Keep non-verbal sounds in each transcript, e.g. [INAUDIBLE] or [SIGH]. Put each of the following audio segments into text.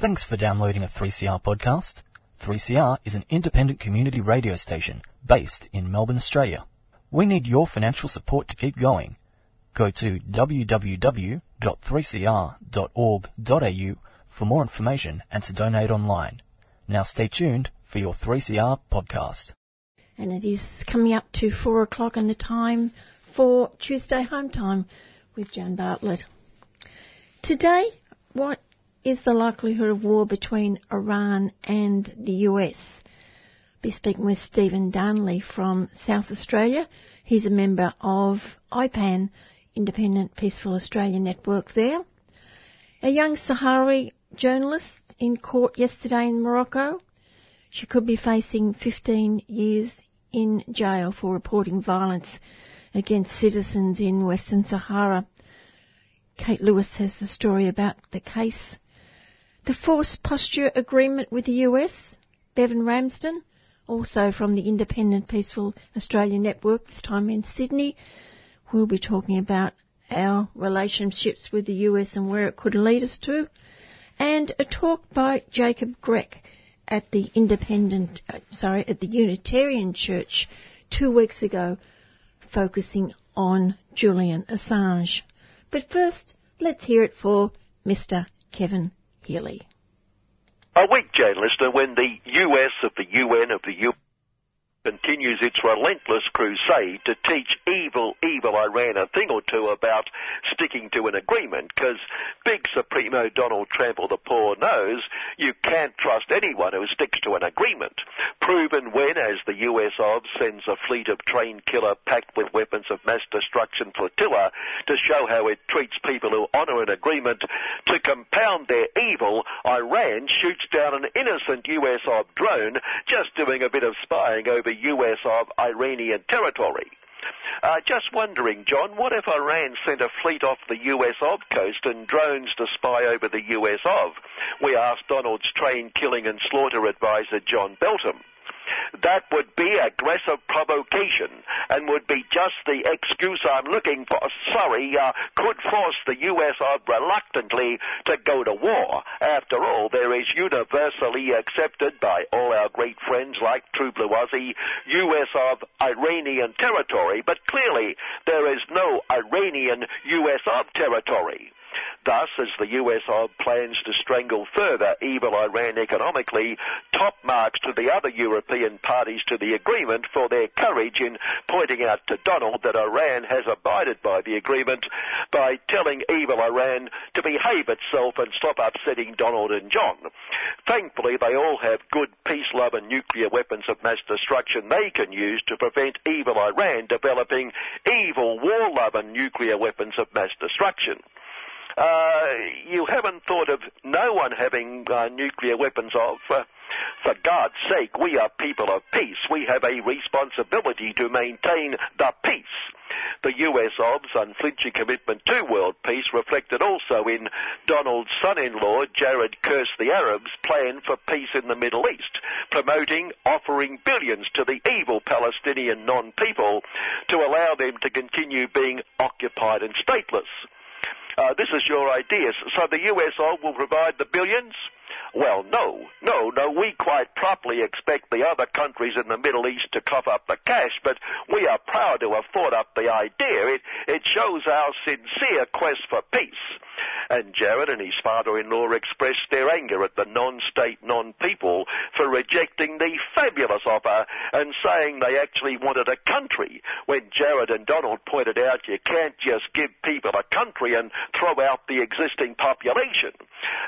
Thanks for downloading a 3CR podcast. 3CR is an independent community radio station based in Melbourne, Australia. We need your financial support to keep going. Go to www.3cr.org.au for more information and to donate online. Now stay tuned for your 3CR podcast. And it is coming up to four o'clock and the time for Tuesday home time with Joan Bartlett. Today, what is the likelihood of war between Iran and the US? I'll Be speaking with Stephen Darnley from South Australia. He's a member of IPAN, Independent Peaceful Australia Network there. A young Sahrawi journalist in court yesterday in Morocco. She could be facing 15 years in jail for reporting violence against citizens in Western Sahara. Kate Lewis has the story about the case. The force posture agreement with the US, Bevan Ramsden, also from the Independent Peaceful Australia Network, this time in Sydney. We'll be talking about our relationships with the US and where it could lead us to. And a talk by Jacob Grech at the Independent, uh, sorry, at the Unitarian Church two weeks ago, focusing on Julian Assange. But first, let's hear it for Mr. Kevin Healy. A week, Jane Lister, when the US of the UN of the UN continues its relentless crusade to teach evil, evil Iran a thing or two about sticking to an agreement, because big Supremo Donald Trump or the poor knows you can't trust anyone who sticks to an agreement. Proven when, as the US of sends a fleet of train killer packed with weapons of mass destruction flotilla to show how it treats people who honour an agreement. To compound their evil, Iran shoots down an innocent US of drone just doing a bit of spying over US of Iranian territory. Uh, just wondering, John, what if Iran sent a fleet off the US of coast and drones to spy over the US of? We asked Donald's train killing and slaughter advisor John Beltham. That would be aggressive provocation and would be just the excuse I'm looking for. Sorry, uh, could force the U.S. of reluctantly to go to war. After all, there is universally accepted by all our great friends like Aussie, U.S. of Iranian territory, but clearly there is no Iranian U.S. of territory. Thus, as the US plans to strangle further evil Iran economically, top marks to the other European parties to the agreement for their courage in pointing out to Donald that Iran has abided by the agreement by telling evil Iran to behave itself and stop upsetting Donald and John. Thankfully, they all have good peace love and nuclear weapons of mass destruction they can use to prevent evil Iran developing evil war love and nuclear weapons of mass destruction uh, you haven't thought of no one having uh, nuclear weapons of. Uh, for God's sake, we are people of peace. We have a responsibility to maintain the peace. The US of's unflinching commitment to world peace reflected also in Donald's son-in-law, Jared Curse the Arabs' plan for peace in the Middle East, promoting, offering billions to the evil Palestinian non-people to allow them to continue being occupied and stateless. Uh, this is your idea. So the USO will provide the billions? Well, no, no, no. We quite properly expect the other countries in the Middle East to cough up the cash, but we are proud to have thought up the idea. It, it shows our sincere quest for peace. And Jared and his father-in-law expressed their anger at the non-state, non-people for rejecting the fabulous offer and saying they actually wanted a country. When Jared and Donald pointed out you can't just give people a country and throw out the existing population.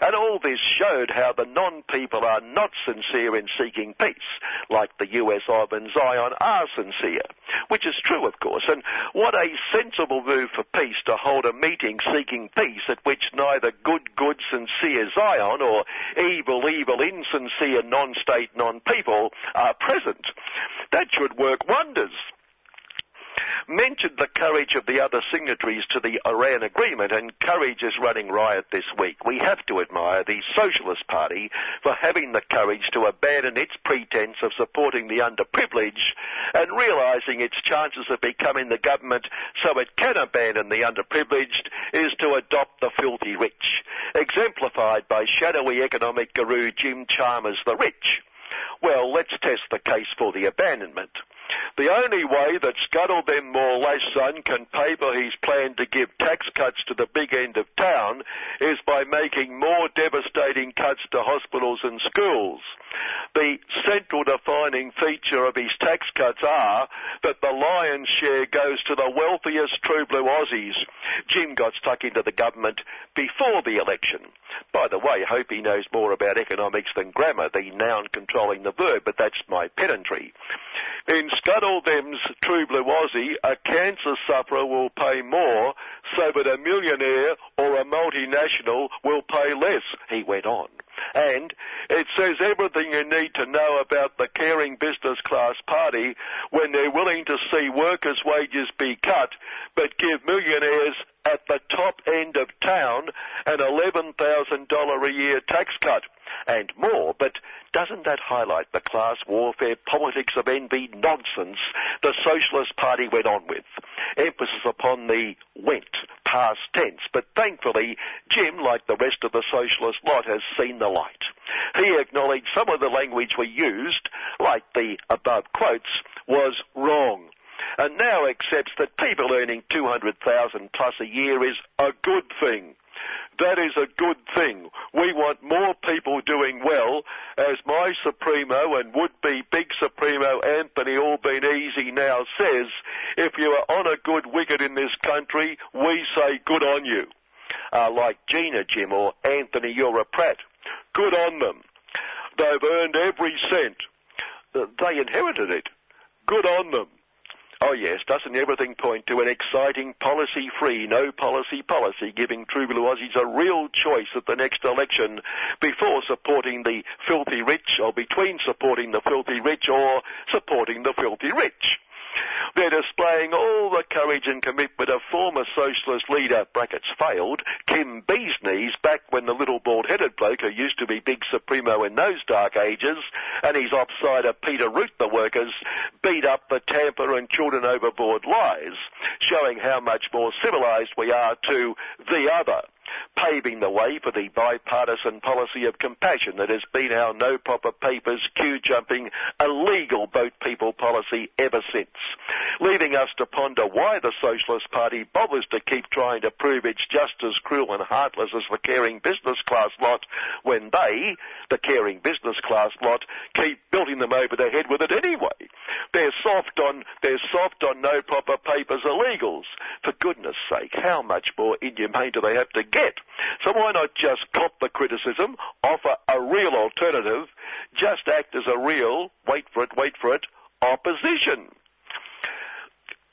And all this showed how the non-people are not sincere in seeking peace, like the US of and Zion are sincere, which is true, of course. And what a sensible move for peace to hold a meeting seeking peace at which neither good, good, sincere Zion or evil, evil, insincere, non-state, non-people are present. That should work wonders. Mentioned the courage of the other signatories to the Iran agreement, and courage is running riot this week. We have to admire the Socialist Party for having the courage to abandon its pretense of supporting the underprivileged and realising its chances of becoming the government so it can abandon the underprivileged is to adopt the filthy rich, exemplified by shadowy economic guru Jim Chalmers the Rich. Well, let's test the case for the abandonment. The only way that Scuttle them less son can paper his plan to give tax cuts to the big end of town is by making more devastating cuts to hospitals and schools. The central defining feature of his tax cuts are that the lion's share goes to the wealthiest true blue Aussies. Jim got stuck into the government before the election. By the way, hope he knows more about economics than grammar, the noun controlling the verb, but that's my pedantry. In Scuttle Them's True Blue Aussie, a cancer sufferer will pay more so that a millionaire or a multinational will pay less, he went on. And it says everything you need to know about the caring business class party when they're willing to see workers' wages be cut, but give millionaires at the top end of town an $11,000 a year tax cut and more, but doesn't that highlight the class warfare politics of envy nonsense the Socialist Party went on with? Emphasis upon the went, past tense, but thankfully Jim, like the rest of the Socialist lot, has seen the light. He acknowledged some of the language we used, like the above quotes, was wrong and now accepts that people earning 200,000 plus a year is a good thing. That is a good thing. We want more people doing well, as my Supremo and would-be big Supremo Anthony Albanese now says, if you are on a good wicket in this country, we say good on you. Uh, like Gina Jim or Anthony You're a Pratt. Good on them. They've earned every cent. They inherited it. Good on them. Oh yes, doesn't everything point to an exciting policy-free, no-policy policy giving True Blue Aussies a real choice at the next election before supporting the filthy rich or between supporting the filthy rich or supporting the filthy rich? They're displaying all the courage and commitment of former socialist leader, brackets failed, Kim Beesneys, back when the little bald-headed bloke who used to be big supremo in those dark ages, and his offsider Peter Root the workers, beat up the Tampa and children overboard lies, showing how much more civilized we are to the other paving the way for the bipartisan policy of compassion that has been our no proper papers, queue jumping, illegal boat people policy ever since, leaving us to ponder why the Socialist Party bothers to keep trying to prove it's just as cruel and heartless as the caring business class lot when they, the caring business class lot, keep building them over the head with it anyway. They're soft on, they're soft on no proper papers illegals. For goodness sake, how much more inhumane do they have to get? So why not just cop the criticism, offer a real alternative, just act as a real, wait for it, wait for it, opposition?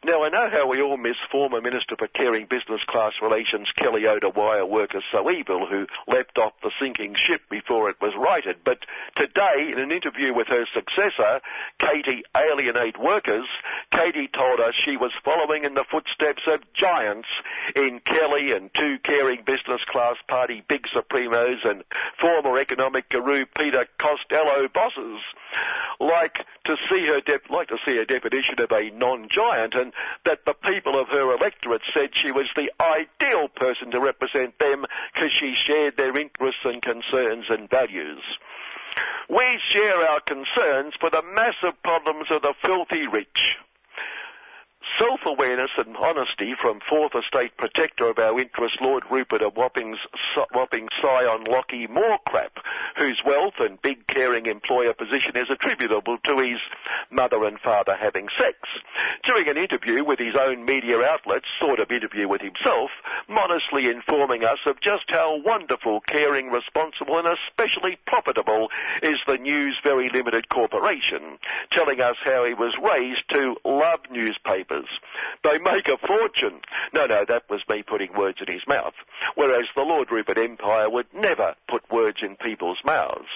Now, I know how we all miss former Minister for Caring Business Class Relations Kelly Oda workers so evil who leapt off the sinking ship before it was righted. But today, in an interview with her successor, Katie Alienate Workers, Katie told us she was following in the footsteps of giants in Kelly and two Caring Business Class Party big supremos and former economic guru Peter Costello bosses. Like to see her, de- like to see her definition of a non-giant and that the people of her electorate said she was the ideal person to represent them because she shared their interests and concerns and values. We share our concerns for the massive problems of the filthy rich self-awareness and honesty from Fourth Estate protector of our interests, Lord Rupert of Wapping's, Wapping Scion Lockie Moorcrap, whose wealth and big caring employer position is attributable to his mother and father having sex. During an interview with his own media outlets, sort of interview with himself, modestly informing us of just how wonderful, caring, responsible and especially profitable is the News Very Limited Corporation, telling us how he was raised to love newspapers they make a fortune. No, no, that was me putting words in his mouth. Whereas the Lord Rupert Empire would never put words in people's mouths.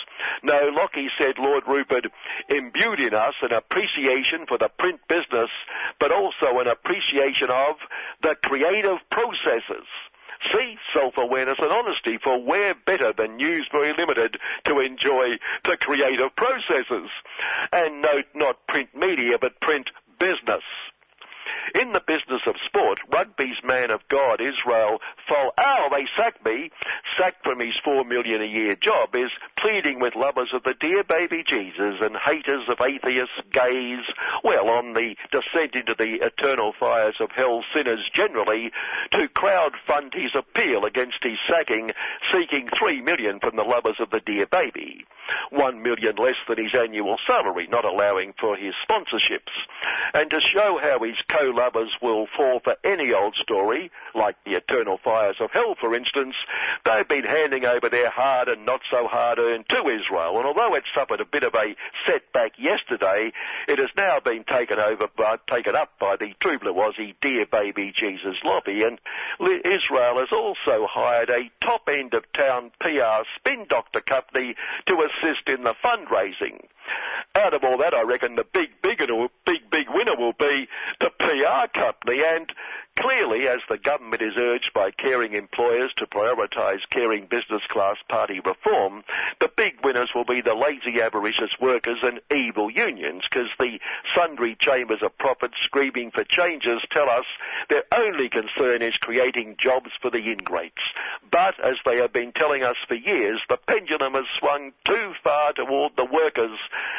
No, Lockie said Lord Rupert imbued in us an appreciation for the print business, but also an appreciation of the creative processes. See, self-awareness and honesty, for we're better than Newsbury Limited to enjoy the creative processes. And note not print media, but print business. In the business of sport, rugby's man of God, Israel Folau, they sacked me, sacked from his four million a year job, is pleading with lovers of the dear baby Jesus and haters of atheists, gays, well, on the descent into the eternal fires of hell sinners generally, to crowd fund his appeal against his sacking, seeking three million from the lovers of the dear baby. One million less than his annual salary, not allowing for his sponsorships. And to show how his co-lovers will fall for any old story, like the eternal fires of hell, for instance, they've been handing over their hard and not so hard earned to Israel. And although it suffered a bit of a setback yesterday, it has now been taken over, by, taken up by the true Aussie Dear Baby Jesus lobby. And Israel has also hired a top end of town PR spin doctor company to assist in the fundraising. Out of all that, I reckon the big, big, big, big winner will be the PR company. And clearly, as the government is urged by caring employers to prioritise caring business class party reform, the big winners will be the lazy avaricious workers and evil unions, because the sundry chambers of profit screaming for changes tell us their only concern is creating jobs for the ingrates. But, as they have been telling us for years, the pendulum has swung too far toward the workers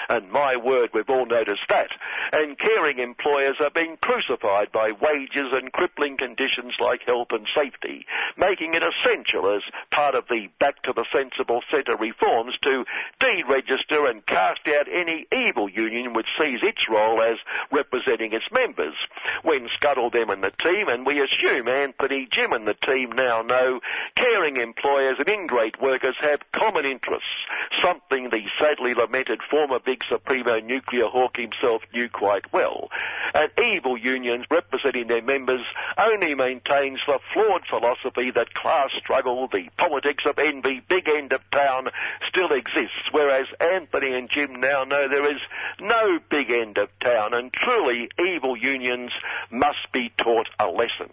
and my word, we've all noticed that. And caring employers are being crucified by wages and crippling conditions like health and safety, making it essential as part of the Back to the Sensible Centre reforms to deregister and cast out any evil union which sees its role as representing its members. When Scuttle them and the team, and we assume Anthony, Jim and the team now know, caring employers and ingrate workers have common interests, something the sadly lamented former big supremo nuclear hawk himself knew quite well. And evil unions representing their members only maintains the flawed philosophy that class struggle, the politics of envy, big end of town still exists, whereas Anthony and Jim now know there is no big end of town and truly evil unions must be taught a lesson.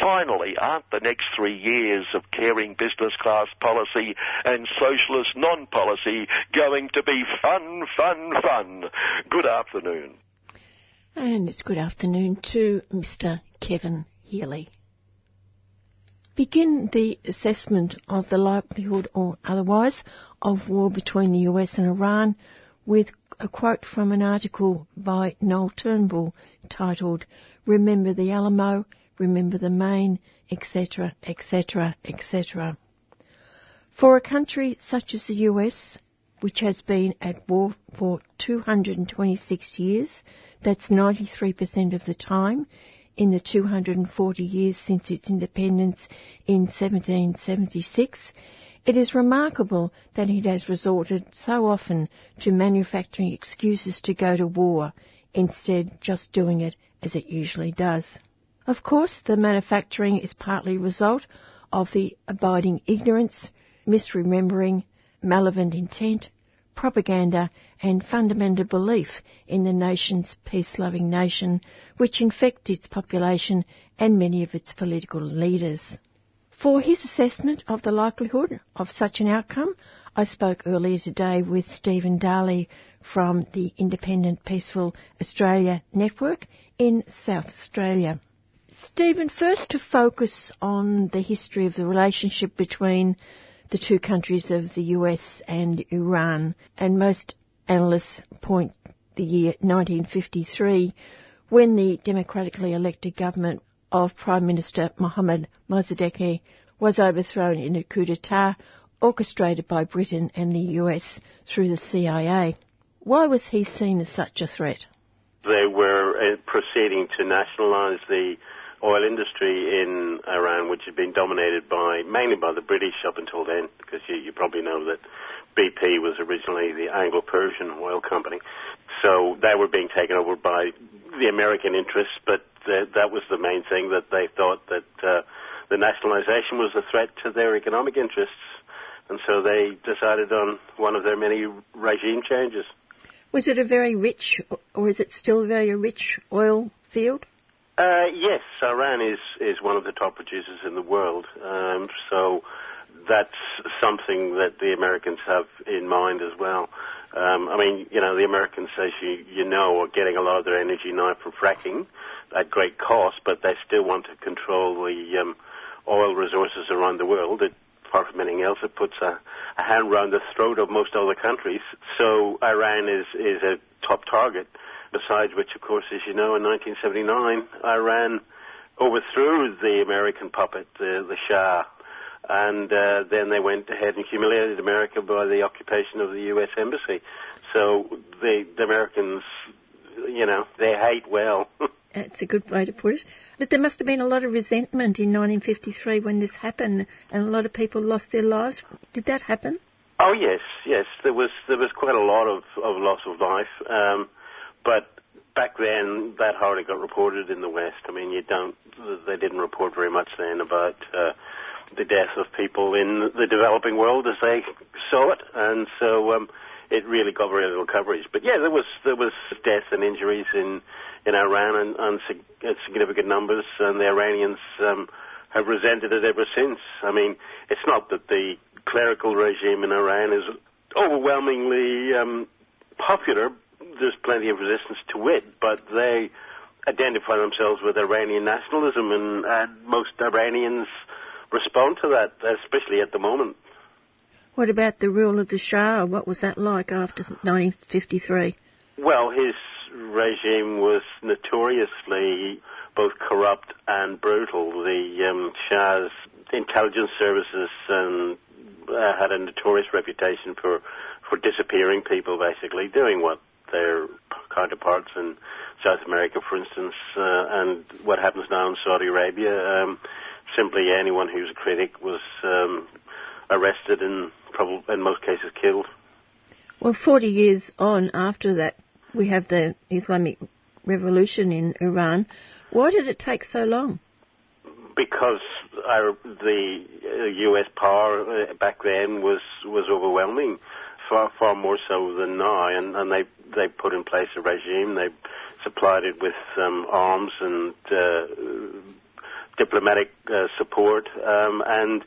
Finally, aren't the next three years of caring business class policy and socialist non-policy going to be fun, fun, fun? Good afternoon. And it's good afternoon to Mr. Kevin Healy. Begin the assessment of the likelihood or otherwise of war between the US and Iran with a quote from an article by Noel Turnbull titled Remember the Alamo remember the Maine, etc., etc., etc. For a country such as the US, which has been at war for 226 years, that's 93% of the time, in the 240 years since its independence in 1776, it is remarkable that it has resorted so often to manufacturing excuses to go to war, instead just doing it as it usually does. Of course, the manufacturing is partly a result of the abiding ignorance, misremembering, malevolent intent, propaganda and fundamental belief in the nation's peace-loving nation, which infect its population and many of its political leaders. For his assessment of the likelihood of such an outcome, I spoke earlier today with Stephen Daly from the Independent Peaceful Australia Network in South Australia. Stephen, first to focus on the history of the relationship between the two countries of the US and Iran, and most analysts point the year 1953 when the democratically elected government of Prime Minister Mohammad Mossadegh was overthrown in a coup d'etat orchestrated by Britain and the US through the CIA. Why was he seen as such a threat? They were uh, proceeding to nationalise the oil industry in Iran, which had been dominated by mainly by the British up until then, because you, you probably know that BP was originally the Anglo-Persian oil company. So they were being taken over by the American interests, but th- that was the main thing that they thought that uh, the nationalization was a threat to their economic interests. and so they decided on one of their many regime changes. Was it a very rich, or is it still a very rich oil field? Uh, yes, Iran is, is one of the top producers in the world. Um, so that's something that the Americans have in mind as well. Um, I mean, you know, the Americans, as you, you know, are getting a lot of their energy now from fracking at great cost, but they still want to control the um, oil resources around the world. It, apart from anything else, it puts a, a hand around the throat of most other countries. So Iran is, is a top target. Besides which, of course, as you know, in 1979, Iran overthrew the American puppet, the, the Shah, and uh, then they went ahead and humiliated America by the occupation of the U.S. embassy. So the, the Americans, you know, they hate well. [LAUGHS] That's a good way to put it. But there must have been a lot of resentment in 1953 when this happened, and a lot of people lost their lives. Did that happen? Oh yes, yes. There was there was quite a lot of, of loss of life, um, but back then that hardly got reported in the West. I mean, you don't. They didn't report very much then about. Uh, the death of people in the developing world as they saw it, and so um, it really got very little coverage. But yeah, there was there was deaths and injuries in in Iran and, and significant numbers, and the Iranians um, have resented it ever since. I mean, it's not that the clerical regime in Iran is overwhelmingly um, popular. There's plenty of resistance to it, but they identify themselves with Iranian nationalism, and, and most Iranians respond to that, especially at the moment. What about the rule of the Shah? What was that like after 1953? Well, his regime was notoriously both corrupt and brutal. The um, Shah's intelligence services um, uh, had a notorious reputation for, for disappearing people, basically, doing what their counterparts in South America, for instance, uh, and what happens now in Saudi Arabia. Um, simply anyone who's a critic was um, arrested and probably in most cases killed. Well, 40 years on after that, we have the Islamic Revolution in Iran. Why did it take so long? Because our, the U.S. Uh, power uh, back then was was overwhelming, far far more so than now, and, and they they put in place a regime. They supplied it with um, arms and uh, diplomatic uh, support, um, and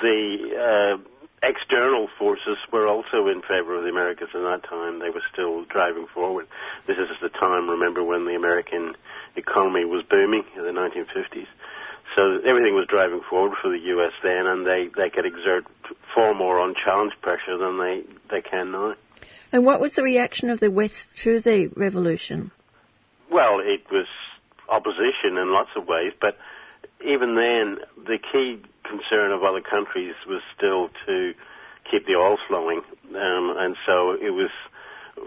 the uh, external forces were also in favor of the Americans at that time. They were still driving forward. This is the time, remember, when the American economy was booming in the 1950s. So everything was driving forward for the U.S. then, and they, they could exert far more unchallenged pressure than they, they can now. And what was the reaction of the West to the revolution? Well, it was opposition in lots of ways, but even then, the key concern of other countries was still to keep the oil flowing, um, and so it was.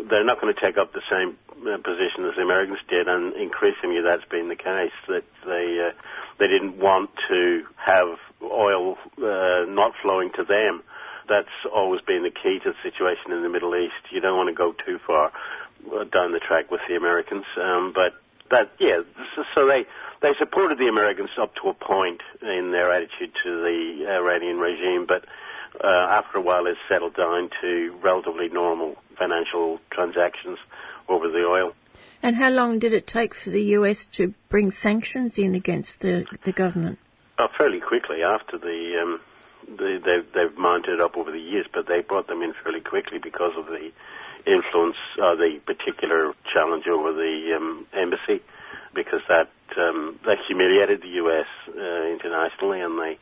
They're not going to take up the same uh, position as the Americans did, and increasingly that's been the case. That they uh, they didn't want to have oil uh, not flowing to them. That's always been the key to the situation in the Middle East. You don't want to go too far uh, down the track with the Americans, um, but that yeah. So they they supported the Americans up to a point in their attitude to the Iranian regime, but uh, after a while, it settled down to relatively normal financial transactions over the oil. And how long did it take for the US to bring sanctions in against the the government? Uh, fairly quickly after the, um, the they've, they've mounted up over the years, but they brought them in fairly quickly because of the influence, uh, the particular challenge over the um, embassy, because that um, they humiliated the U.S. Uh, internationally, and they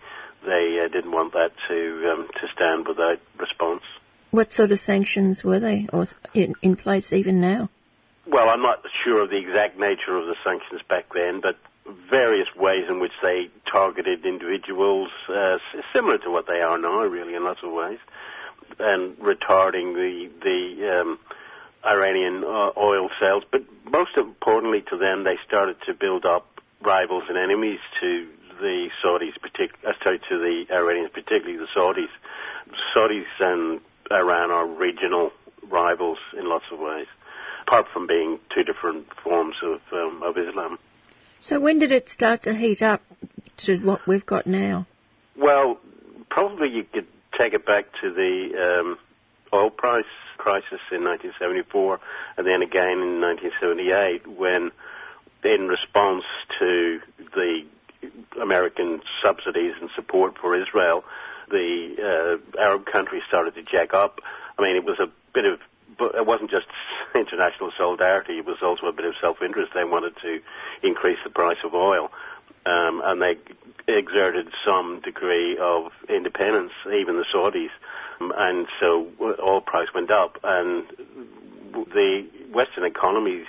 they uh, didn't want that to um, to stand without response. What sort of sanctions were they, or in, in place even now? Well, I'm not sure of the exact nature of the sanctions back then, but various ways in which they targeted individuals, uh, similar to what they are now, really, in lots of ways, and retarding the the um, Iranian uh, oil sales. But most importantly to them, they started to build up rivals and enemies to the Saudis, partic- uh, sorry, to the Iranians, particularly the Saudis. Saudis and Iran are regional rivals in lots of ways, apart from being two different forms of, um, of Islam. So when did it start to heat up to what we've got now? Well, probably you could take it back to the um, oil price crisis in 1974, and then again in 1978 when, in response to the American subsidies and support for Israel, the uh, Arab countries started to jack up. I mean, it was a bit of, it wasn't just [LAUGHS] international solidarity, it was also a bit of self-interest. They wanted to increase the price of oil. Um, and they exerted some degree of independence, even the Saudis. Um, and so oil price went up, and the Western economies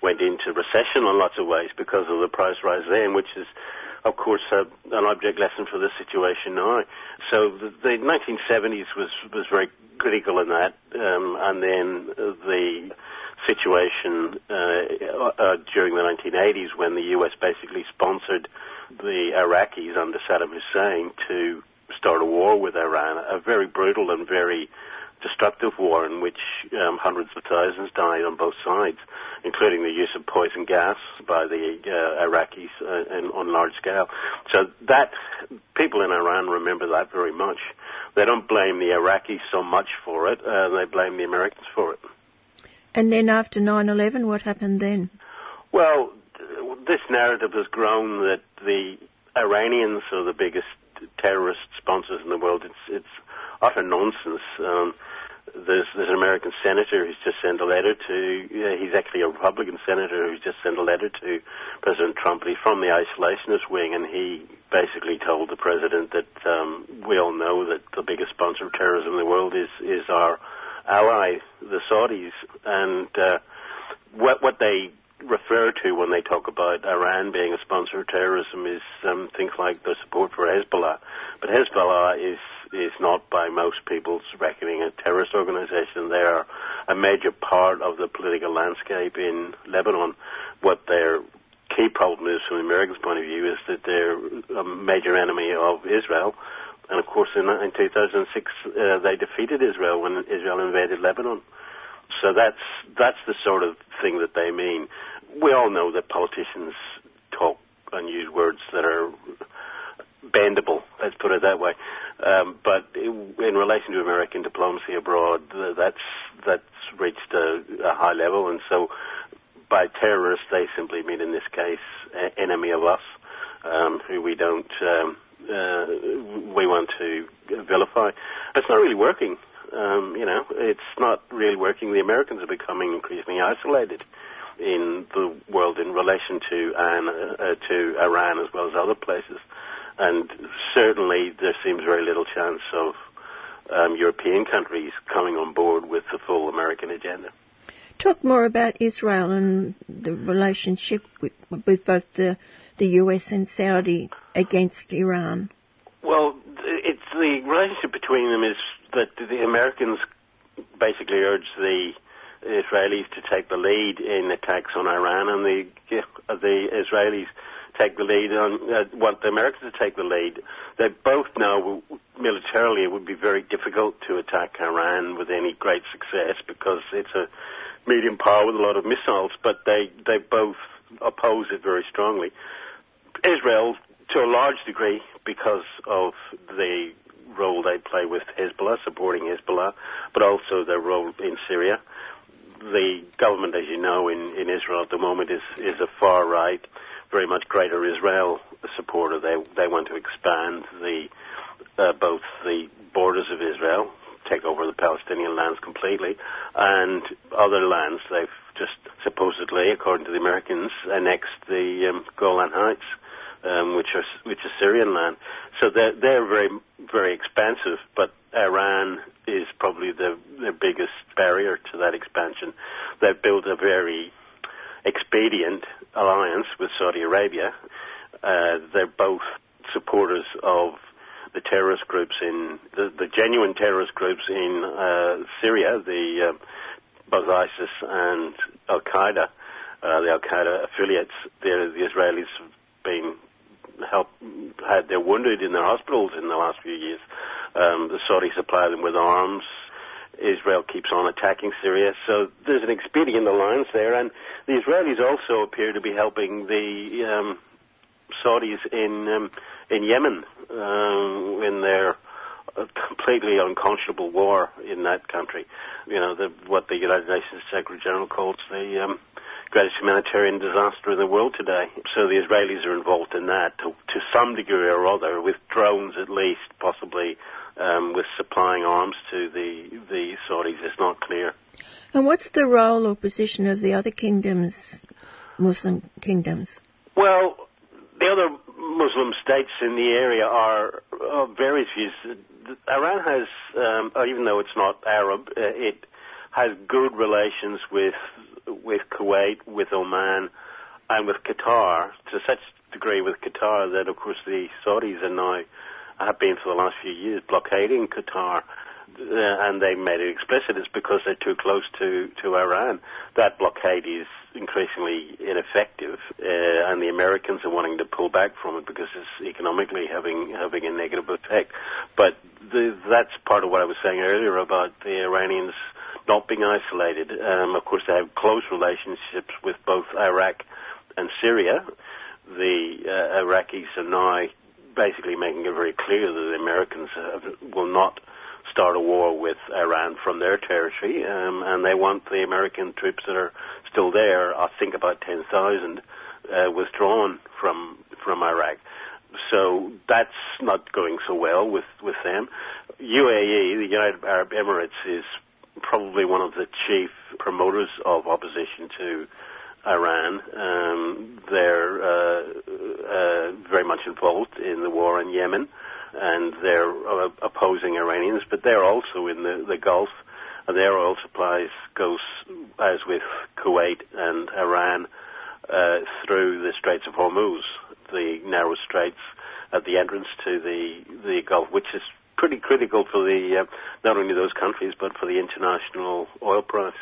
went into recession in lots of ways because of the price rise then, which is, of course, uh, an object lesson for the situation now. So the, the 1970s was was very critical in that, um, and then the situation uh, uh, during the 1980s when the U.S. basically sponsored the Iraqis under Saddam Hussein to start a war with Iran, a very brutal and very destructive war in which um, hundreds of thousands died on both sides, including the use of poison gas by the uh, Iraqis uh, on large scale. So that people in Iran remember that very much. They don't blame the Iraqis so much for it; uh, they blame the Americans for it. And then after 9/11, what happened then? Well, this narrative has grown that the Iranians are the biggest terrorist sponsors in the world. It's it's utter nonsense. Um, there's, there's an American senator who's just sent a letter to, uh, he's actually a Republican senator who's just sent a letter to President Trump. He's from the isolationist wing, and he basically told the president that um, we all know that the biggest sponsor of terrorism in the world is, is our ally, the Saudis. And uh, what, what they refer to when they talk about Iran being a sponsor of terrorism is um, things like the support for Hezbollah. But Hezbollah is is not by most people's reckoning a terrorist organization. They are a major part of the political landscape in Lebanon. What their key problem is, from the Americans' point of view, is that they're a major enemy of Israel. And of course, in, in 2006, uh, they defeated Israel when Israel invaded Lebanon. So that's that's the sort of thing that they mean we all know that politicians talk and use words that are bendable, let's put it that way. Um, but in relation to American diplomacy abroad, that's that's reached a, a high level, and so by terrorists they simply mean in this case enemy of us, um, who we don't um, uh, we want to vilify. It's not really working. Um, you know, it's not really working. The Americans are becoming increasingly isolated in the world in relation to uh, to Iran as well as other places, and certainly there seems very little chance of um, European countries coming on board with the full American agenda. Talk more about Israel and the relationship with, with both the the US and Saudi against Iran. Well, it's the relationship between them is that the Americans basically urge the Israelis to take the lead in attacks on Iran, and the the Israelis take the lead on uh, want the Americans to take the lead. They both know militarily it would be very difficult to attack Iran with any great success because it's a medium power with a lot of missiles, but they they both oppose it very strongly. Israel, to a large degree, because of the role they play with Hezbollah, supporting Hezbollah, but also their role in Syria the government, as you know, in, in Israel at the moment is, is a far right, very much greater Israel supporter. They, they want to expand the, uh, both the borders of Israel, take over the Palestinian lands completely, and other lands. They've just supposedly, according to the Americans, annexed the um, Golan Heights, um, which are which is Syrian land. So they're they're very very expansive, but Iran is probably the, the biggest barrier to that expansion. They've built a very expedient alliance with Saudi Arabia. Uh, they're both supporters of the terrorist groups in the, the genuine terrorist groups in uh, Syria, the uh, both ISIS and Al Qaeda, uh, the Al Qaeda affiliates. The, the Israelis have been help had their wounded in their hospitals in the last few years. Um, the Saudis supply them with arms. Israel keeps on attacking Syria. So there's an expedient alliance there, and the Israelis also appear to be helping the um, Saudis in um, in Yemen um, in their completely unconscionable war in that country. You know, the, what the United Nations Secretary General calls the um, greatest humanitarian disaster in the world today. So the Israelis are involved in that to, to some degree or other, with drones at least, possibly um, with supplying arms to the the Saudis. It's not clear. And what's the role or position of the other kingdoms, Muslim kingdoms? Well, the other Muslim states in the area are of various views. Iran has, um, even though it's not Arab, uh, it has good relations with with Kuwait, with Oman, and with Qatar to such degree with Qatar that, of course, the Saudis are now have been for the last few years blockading Qatar. Uh, and they made it explicit it's because they're too close to, to Iran. That blockade is increasingly ineffective, uh, and the Americans are wanting to pull back from it because it's economically having having a negative effect. But the, that's part of what I was saying earlier about the Iranians not being isolated. Um, of course, they have close relationships with both Iraq and Syria. The uh, Iraqis are now basically making it very clear that the Americans have, will not start a war with Iran from their territory, um, and they want the American troops that are still there, I think about 10,000, uh, withdrawn from from Iraq. So that's not going so well with, with them. UAE, the United Arab Emirates, is probably one of the chief promoters of opposition to Iran. Um, they're uh, uh, very much involved in the war in Yemen, and they're uh, opposing Iranians, but they're also in the, the Gulf. And their oil supplies goes, as with Kuwait and Iran, uh, through the Straits of Hormuz, the narrow straits at the entrance to the the Gulf, which is pretty critical for the uh, not only those countries but for the international oil price.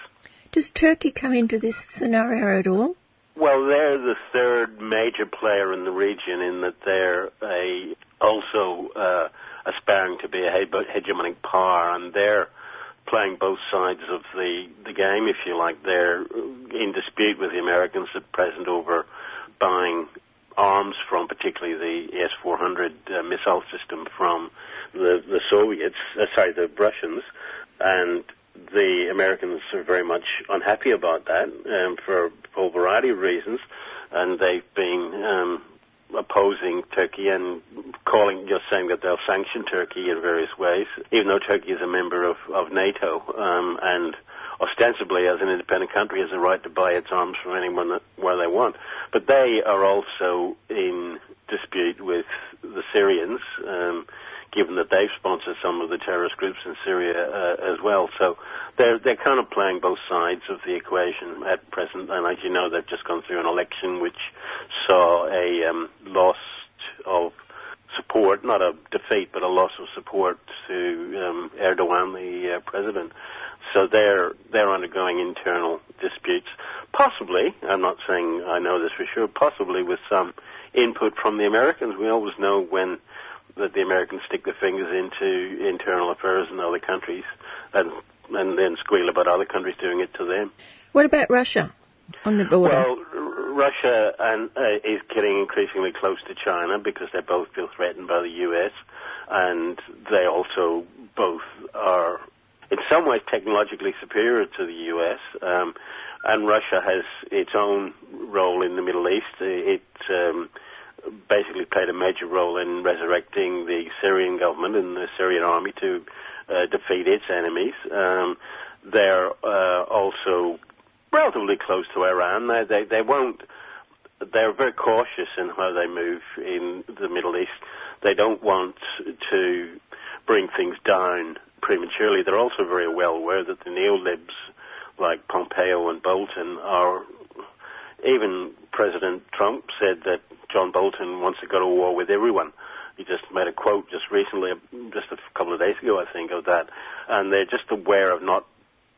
Does Turkey come into this scenario at all? Well, they're the third major player in the region in that they're a, also uh, aspiring to be a hegemonic power, and they're playing both sides of the, the game, if you like. They're in dispute with the Americans at present over buying arms from, particularly the S-400 uh, missile system from the, the Soviets, uh, sorry, the Russians, and the Americans are very much unhappy about that um, for a whole variety of reasons, and they've been um, opposing Turkey and calling, just saying that they'll sanction Turkey in various ways, even though Turkey is a member of, of NATO um, and ostensibly as an independent country has a right to buy its arms from anyone that, where they want. But they are also in dispute with the Syrians. Um, given that they've sponsored some of the terrorist groups in Syria uh, as well. So they're they're kind of playing both sides of the equation at present. And as you know, they've just gone through an election which saw a um, loss of support, not a defeat, but a loss of support to um, Erdogan, the uh, president. So they're they're undergoing internal disputes, possibly. I'm not saying I know this for sure. Possibly with some input from the Americans. We always know when that the Americans stick their fingers into internal affairs in other countries and and then squeal about other countries doing it to them. What about Russia on the border? Well, Russia and, uh, is getting increasingly close to China because they both feel threatened by the U.S. and they also both are in some ways technologically superior to the U.S. Um, and Russia has its own role in the Middle East. It um, basically played a major role in resurrecting the Syrian government and the Syrian army to uh, defeat its enemies. Um, they're uh, also relatively close to Iran. They, they, they won't. They're very cautious in how they move in the Middle East. They don't want to bring things down prematurely. They're also very well aware that the neolibs like Pompeo and Bolton are even President Trump said that John Bolton wants to go to war with everyone. He just made a quote just recently, just a couple of days ago, I think, of that. And they're just aware of not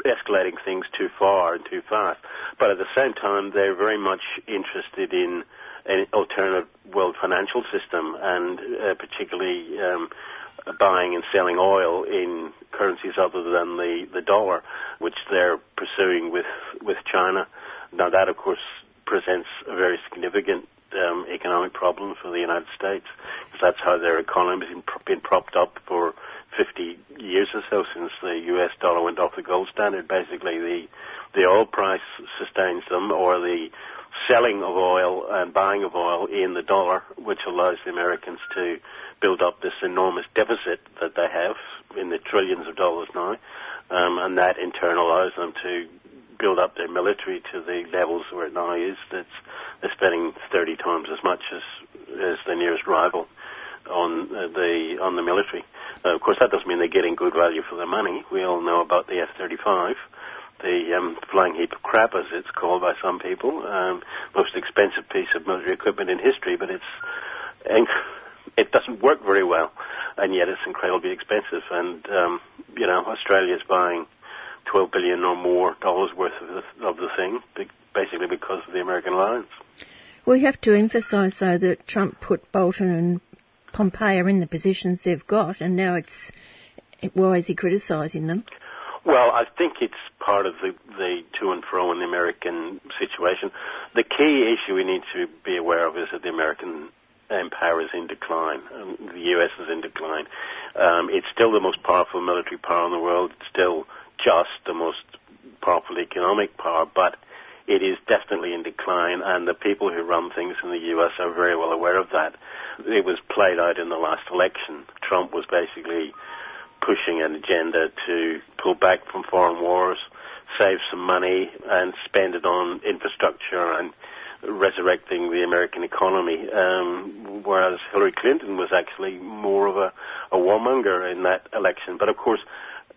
escalating things too far and too fast. But at the same time, they're very much interested in an alternative world financial system and uh, particularly um, buying and selling oil in currencies other than the, the dollar, which they're pursuing with, with China. Now that, of course, presents a very significant um, economic problem for the United States because that's how their economy has been propped up for 50 years or so since the US dollar went off the gold standard. Basically, the the oil price sustains them, or the selling of oil and buying of oil in the dollar, which allows the Americans to build up this enormous deficit that they have in the trillions of dollars now, um, and that in turn allows them to build up their military to the levels where it now is. That's they're spending 30 times as much as as the nearest rival on uh, the on the military. Uh, of course, that doesn't mean they're getting good value for their money. We all know about the F-35 the um, flying heap of crap, as it's called by some people. Um, most expensive piece of military equipment in history, but it's it doesn't work very well, and yet it's incredibly expensive. And um, you know, Australia is buying 12 billion or more dollars worth of the, of the thing, basically because of the American alliance. We have to emphasise, though, that Trump put Bolton and Pompeo in the positions they've got, and now it's why is he criticising them? Well, I think it's part of the, the to and fro in the American situation. The key issue we need to be aware of is that the American empire is in decline. Um, the U.S. is in decline. Um, it's still the most powerful military power in the world. It's still just the most powerful economic power, but it is definitely in decline, and the people who run things in the U.S. are very well aware of that. It was played out in the last election. Trump was basically pushing an agenda to pull back from foreign wars, save some money, and spend it on infrastructure and resurrecting the American economy. Um, whereas Hillary Clinton was actually more of a, a warmonger in that election. But of course,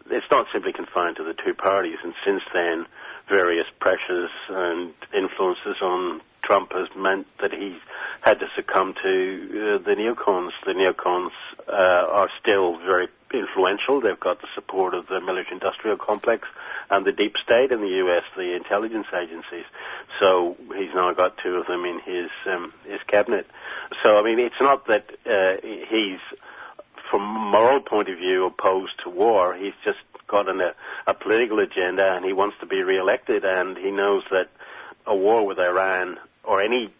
it's not simply confined to the two parties. And since then, various pressures and influences on Trump has meant that he's had to succumb to uh, the neocons. The neocons uh, are still very influential. They've got the support of the military-industrial complex and the deep state in the U.S., the intelligence agencies. So he's now got two of them in his um, his cabinet. So I mean, it's not that uh, he's, from a moral point of view, opposed to war. He's just got an, a, a political agenda, and he wants to be re-elected, and he knows that a war with Iran or any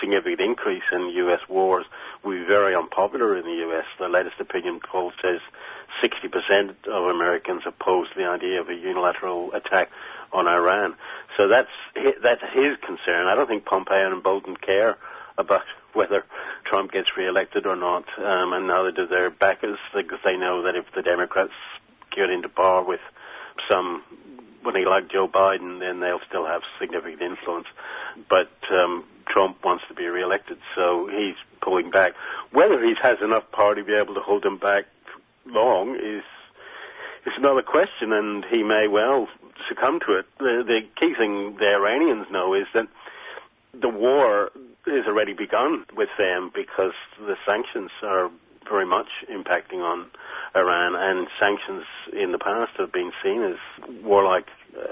significant increase in U.S. wars will be very unpopular in the U.S. The latest opinion poll says 60% of Americans oppose the idea of a unilateral attack on Iran. So that's that's his concern. I don't think Pompeo and Bolton care about whether Trump gets reelected or not, um, and neither do their backers, because they know that if the Democrats get into power with some somebody like Joe Biden, then they'll still have significant influence. But um, Trump wants to be reelected, so he's pulling back. Whether he has enough power to be able to hold him back long is is another question, and he may well succumb to it. The, the key thing the Iranians know is that the war has already begun with them because the sanctions are very much impacting on Iran, and sanctions in the past have been seen as warlike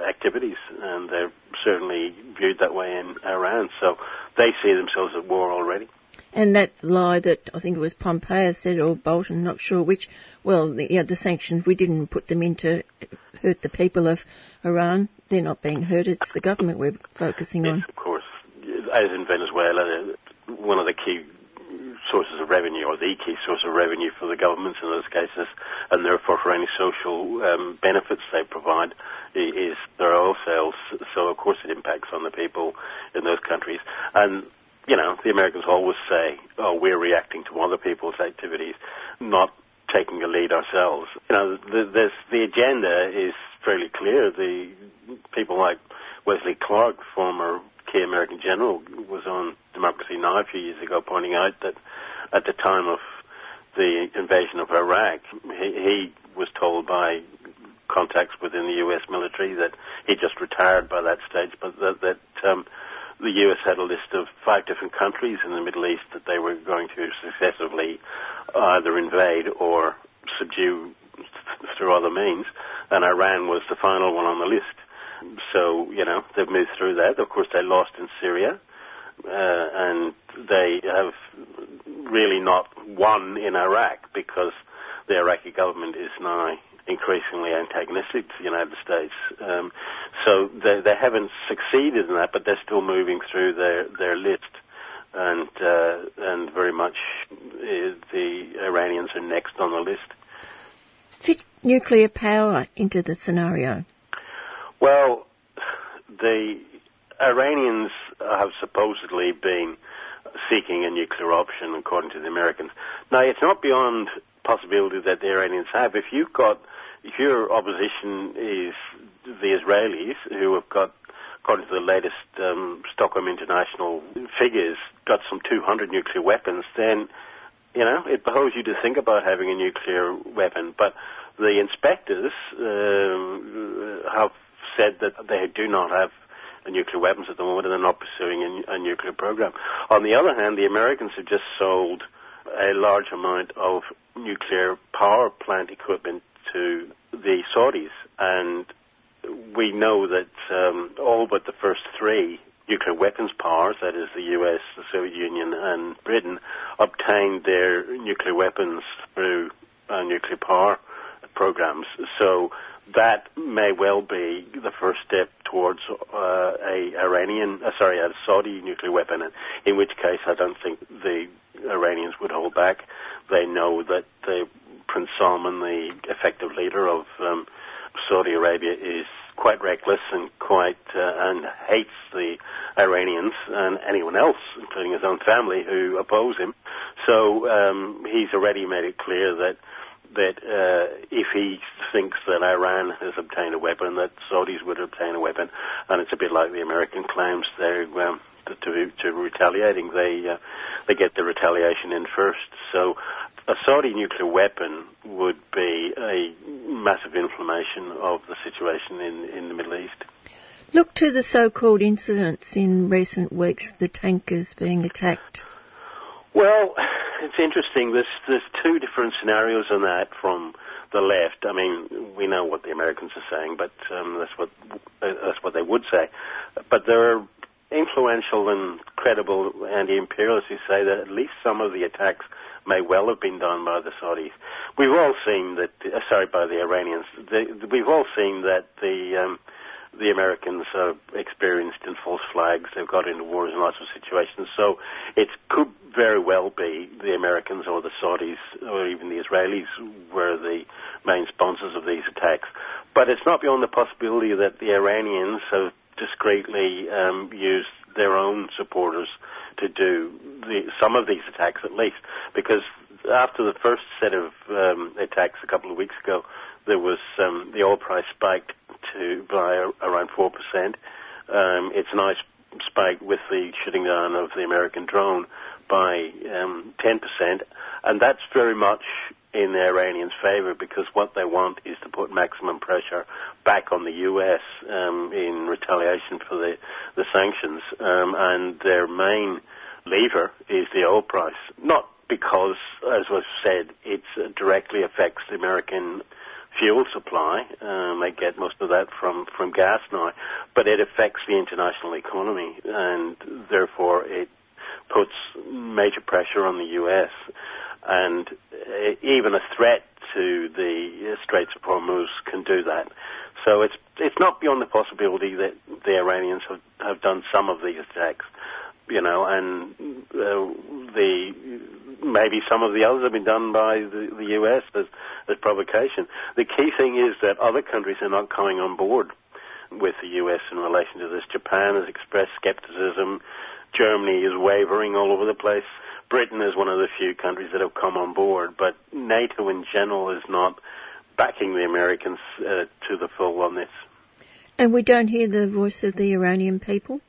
activities, and they're certainly viewed that way in Iran. So they see themselves at war already. And that lie that I think it was Pompeo said, or Bolton, not sure which. Well, the, you know, the sanctions we didn't put them in to hurt the people of Iran. They're not being hurt. It's the government we're focusing yes, on. As in Venezuela, one of the key sources of revenue, or the key source of revenue for the governments in those cases, and therefore for any social um, benefits they provide, is their oil sales. So of course it impacts on the people in those countries. And you know, the Americans always say, "Oh, we're reacting to other people's activities, not taking a lead ourselves." You know, the, the agenda is fairly clear. The people like Wesley Clark, former key American general, was on Democracy Now! a few years ago, pointing out that at the time of the invasion of Iraq, he, he was told by contacts within the U.S. military that he just retired by that stage, but that, that um, the U.S. had a list of five different countries in the Middle East that they were going to successively either invade or subdue through other means, and Iran was the final one on the list. So, you know, they've moved through that. Of course, they lost in Syria, uh, and they have really not won in Iraq because the Iraqi government is now increasingly antagonistic to the United States. Um, so they, they haven't succeeded in that, but they're still moving through their, their list. And, uh, and very much uh, the Iranians are next on the list. fit nuclear power into the scenario? Well, the Iranians have supposedly been seeking a nuclear option, according to the Americans. Now, it's not beyond possibility that the Iranians have. If you've got, if your opposition is the Israelis, who have got, according to the latest um, Stockholm International figures, got some 200 nuclear weapons, then you know it behoves you to think about having a nuclear weapon. But the inspectors um, have said that they do not have nuclear weapons at the moment and they're not pursuing a, a, nuclear program. On the other hand, the Americans have just sold a large amount of nuclear power plant equipment to the Saudis, and we know that um, all but the first three nuclear weapons powers, that is the US, the Soviet Union, and Britain, obtained their nuclear weapons through uh, nuclear power programs. So that may well be the first step towards uh, a Iranian, uh, sorry, a Saudi nuclear weapon. In which case, I don't think the Iranians would hold back. They know that the Prince Salman, the effective leader of um, Saudi Arabia, is quite reckless and quite uh, and hates the Iranians and anyone else, including his own family, who oppose him. So um, he's already made it clear that that uh, if he thinks that Iran has obtained a weapon, that Saudis would obtain a weapon, and it's a bit like the American claims they're um, to, to retaliating. They uh, they get the retaliation in first. So a Saudi nuclear weapon would be a massive inflammation of the situation in in the Middle East. Look to the so-called incidents in recent weeks, the tankers being attacked. Well, it's interesting. There's there's two different scenarios on that from the left. I mean, we know what the Americans are saying, but um, that's what uh, that's what they would say. But there are influential and credible anti-imperialists who say that at least some of the attacks may well have been done by the Saudis. We've all seen that. Uh, sorry, by the Iranians. The, we've all seen that the um, the Americans are experienced in false flags. They've got into wars in lots of situations. So it could very well be the Americans or the Saudis or even the Israelis were the main sponsors of these attacks. But it's not beyond the possibility that the Iranians have discreetly um, used their own supporters to do the, some of these attacks at least. Because after the first set of um, attacks a couple of weeks ago, there was um, the oil price spiked to by around four percent. Um, it's a nice spike with the shooting down of the American drone by um, 10%, and that's very much in the Iranians' favor because what they want is to put maximum pressure back on the U.S. Um, in retaliation for the, the sanctions, um, and their main lever is the oil price. Not because, as was said, it directly affects the American fuel supply. Um, they get most of that from, from gas now, but it affects the international economy, and therefore it puts major pressure on the U.S. and uh, even a threat to the Straits of Hormuz can do that. So it's it's not beyond the possibility that the Iranians have, have done some of these attacks, you know, and uh, the maybe some of the others have been done by the, the U.S. as as provocation. The key thing is that other countries are not coming on board with the U.S. in relation to this. Japan has expressed skepticism. Germany is wavering all over the place. Britain is one of the few countries that have come on board, but NATO in general is not backing the Americans uh, to the full on this. And we don't hear the voice of the Iranian people?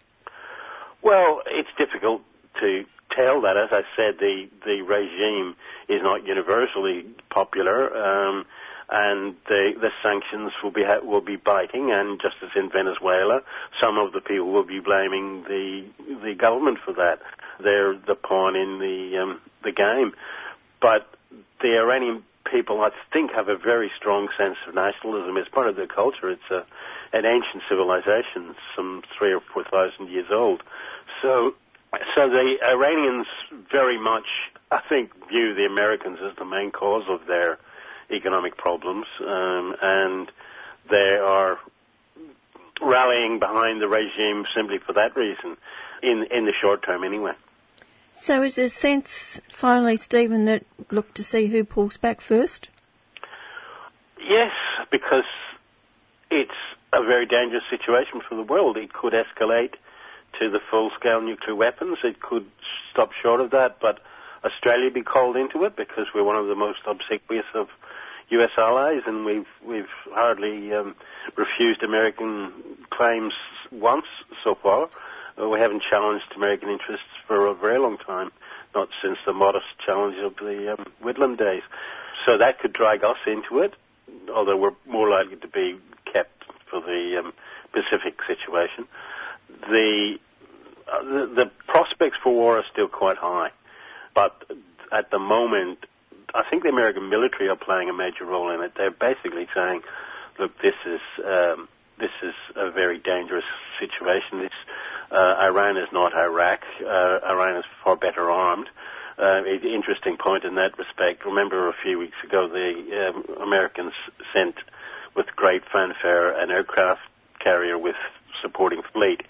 Well, it's difficult to tell that. As I said, the, the regime is not universally popular. Um, and the, the sanctions will be will be biting. And just as in Venezuela, some of the people will be blaming the the government for that. They're the pawn in the um, the game. But the Iranian people, I think, have a very strong sense of nationalism. It's part of their culture. It's a an ancient civilization, some three or four thousand years old. So, so the Iranians very much, I think, view the Americans as the main cause of their economic problems, um, and they are rallying behind the regime simply for that reason, in in the short term anyway. So, is there a sense, finally, Stephen, that look to see who pulls back first? Yes, because it's a very dangerous situation for the world. It could escalate to the full-scale nuclear weapons. It could stop short of that, but Australia be called into it because we're one of the most obsequious of U.S. allies, and we've we've hardly um, refused American claims once so far. Uh, we haven't challenged American interests for a very long time, not since the modest challenge of the um, Whitlam days. So that could drag us into it, although we're more likely to be kept for the um, Pacific situation. The, uh, the the prospects for war are still quite high, but at the moment I think the American military are playing a major role in it. They're basically saying, look, this is um, this is a very dangerous situation. This uh, Iran is not Iraq. Uh, Iran is far better armed. Uh, interesting point in that respect. Remember a few weeks ago, the um, Americans sent with great fanfare an aircraft carrier with supporting fleet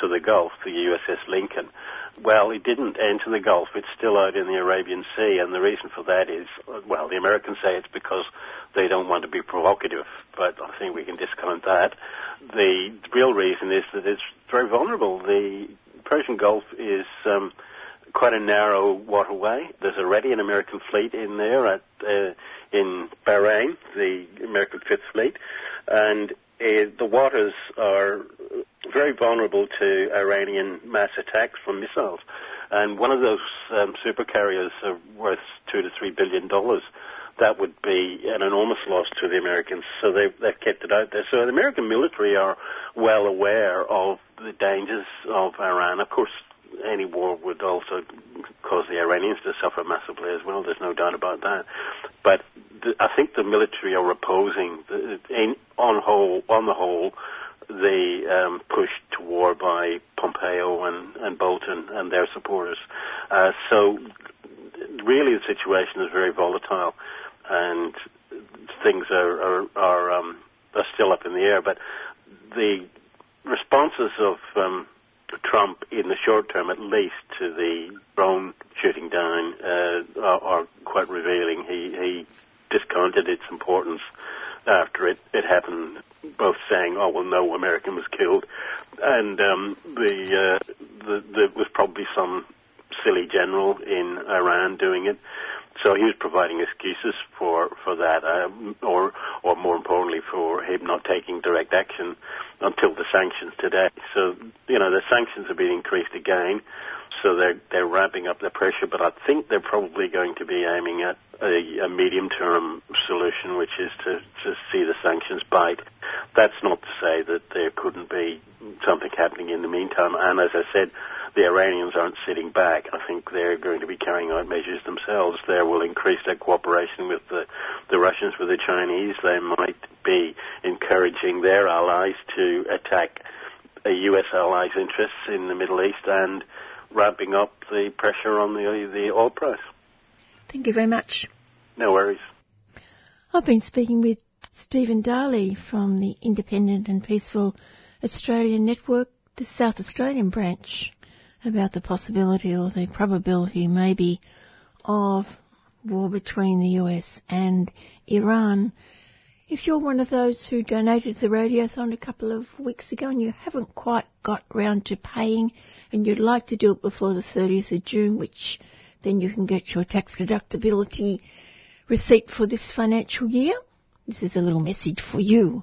to the Gulf, the USS Lincoln. Well, it didn't enter the Gulf. It's still out in the Arabian Sea, and the reason for that is, well, the Americans say it's because they don't want to be provocative, but I think we can discount that. The real reason is that it's very vulnerable. The Persian Gulf is um, quite a narrow waterway. There's already an American fleet in there at uh, in Bahrain, the American Fifth Fleet, and uh, the waters are very vulnerable to Iranian mass attacks from missiles. And one of those um, super carriers are worth two to three billion dollars. That would be an enormous loss to the Americans. So they've, they've kept it out there. So the American military are well aware of the dangers of Iran. Of course, any war would also cause the Iranians to suffer massively as well. There's no doubt about that. But I think the military are opposing, the, in, on whole, on the whole, the um, push to war by Pompeo and, and Bolton and their supporters. Uh, so really, the situation is very volatile, and things are are, are, um, are still up in the air. But the responses of um, Trump in the short term, at least, to the drone shooting down, uh, are, are, quite revealing. He, he discounted its importance after it, it happened, both saying, "Oh well, no American was killed," and um, the, uh, the there was probably some silly general in Iran doing it. So he was providing excuses for for that, um, or or more importantly, for him not taking direct action until the sanctions today. So you know the sanctions have been increased again so they're they're ramping up the pressure. But I think they're probably going to be aiming at a, a medium-term solution, which is to to see the sanctions bite. That's not to say that there couldn't be something happening in the meantime. And as I said, the Iranians aren't sitting back. I think they're going to be carrying out measures themselves. They will increase their cooperation with the, the Russians, with the Chinese. They might be encouraging their allies to attack uh, a U.S. allies' interests in the Middle East and ramping up the pressure on the the oil price. Thank you very much. No worries. I've been speaking with Stephen Darley from the Independent and Peaceful Australian Network, the South Australian branch, about the possibility or the probability maybe of war between the US and Iran. If you're one of those who donated the Radiothon a couple of weeks ago and you haven't quite got round to paying and you'd like to do it before the 30th of June, which then you can get your tax deductibility receipt for this financial year, this is a little message for you.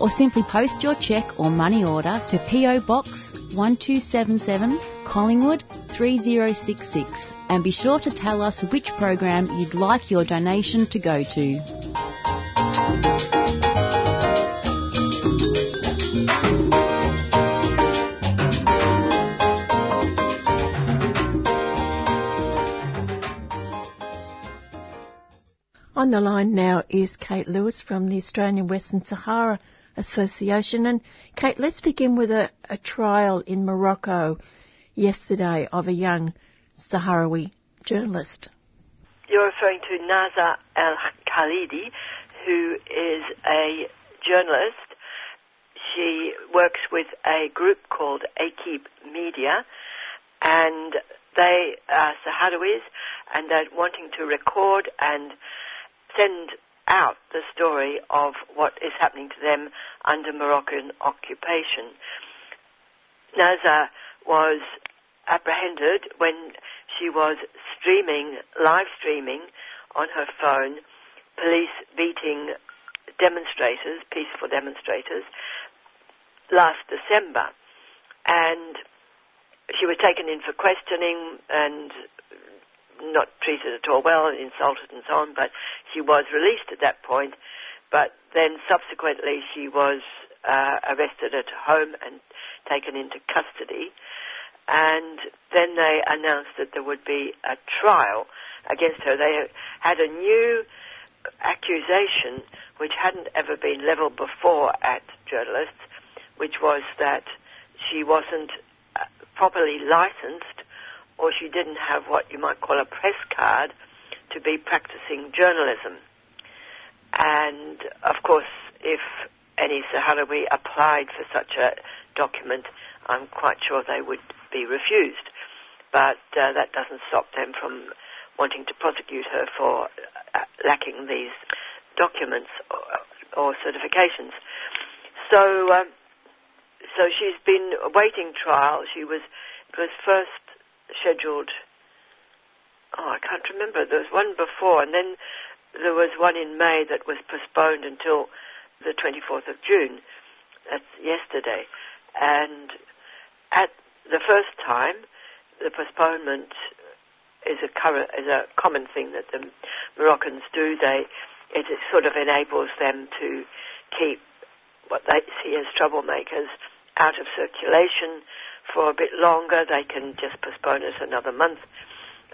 or simply post your cheque or money order to PO Box 1277 Collingwood 3066 and be sure to tell us which program you'd like your donation to go to. On the line now is Kate Lewis from the Australian Western Sahara Association. And Kate, let's begin with a, a trial in Morocco yesterday of a young Sahrawi journalist. You're referring to Nazha El Khalidi, who is a journalist. She works with a group called Equipe Media, and they are Sahrawis, and they're wanting to record and send out the story of what is happening to them under Moroccan occupation. Nazha was apprehended when she was streaming, live streaming on her phone, police beating demonstrators, peaceful demonstrators, last December. And she was taken in for questioning and not treated at all well, insulted and so on, but she was released at that point. But then subsequently she was uh, arrested at home and taken into custody. And then they announced that there would be a trial against her. They had a new accusation which hadn't ever been leveled before at journalists, which was that she wasn't uh, properly licensed or she didn't have what you might call a press card to be practicing journalism. And of course, if any Sahrawi applied for such a document, I'm quite sure they would be refused. But uh, that doesn't stop them from wanting to prosecute her for uh, lacking these documents or, or certifications. So, um, so she's been awaiting trial. She was was first scheduled. Oh, I can't remember. There was one before, and then there was one in May that was postponed until the 24th of June. That's yesterday. And at the first time, the postponement is a, is a common thing that the Moroccans do. They, it sort of enables them to keep what they see as troublemakers out of circulation for a bit longer. They can just postpone it another month.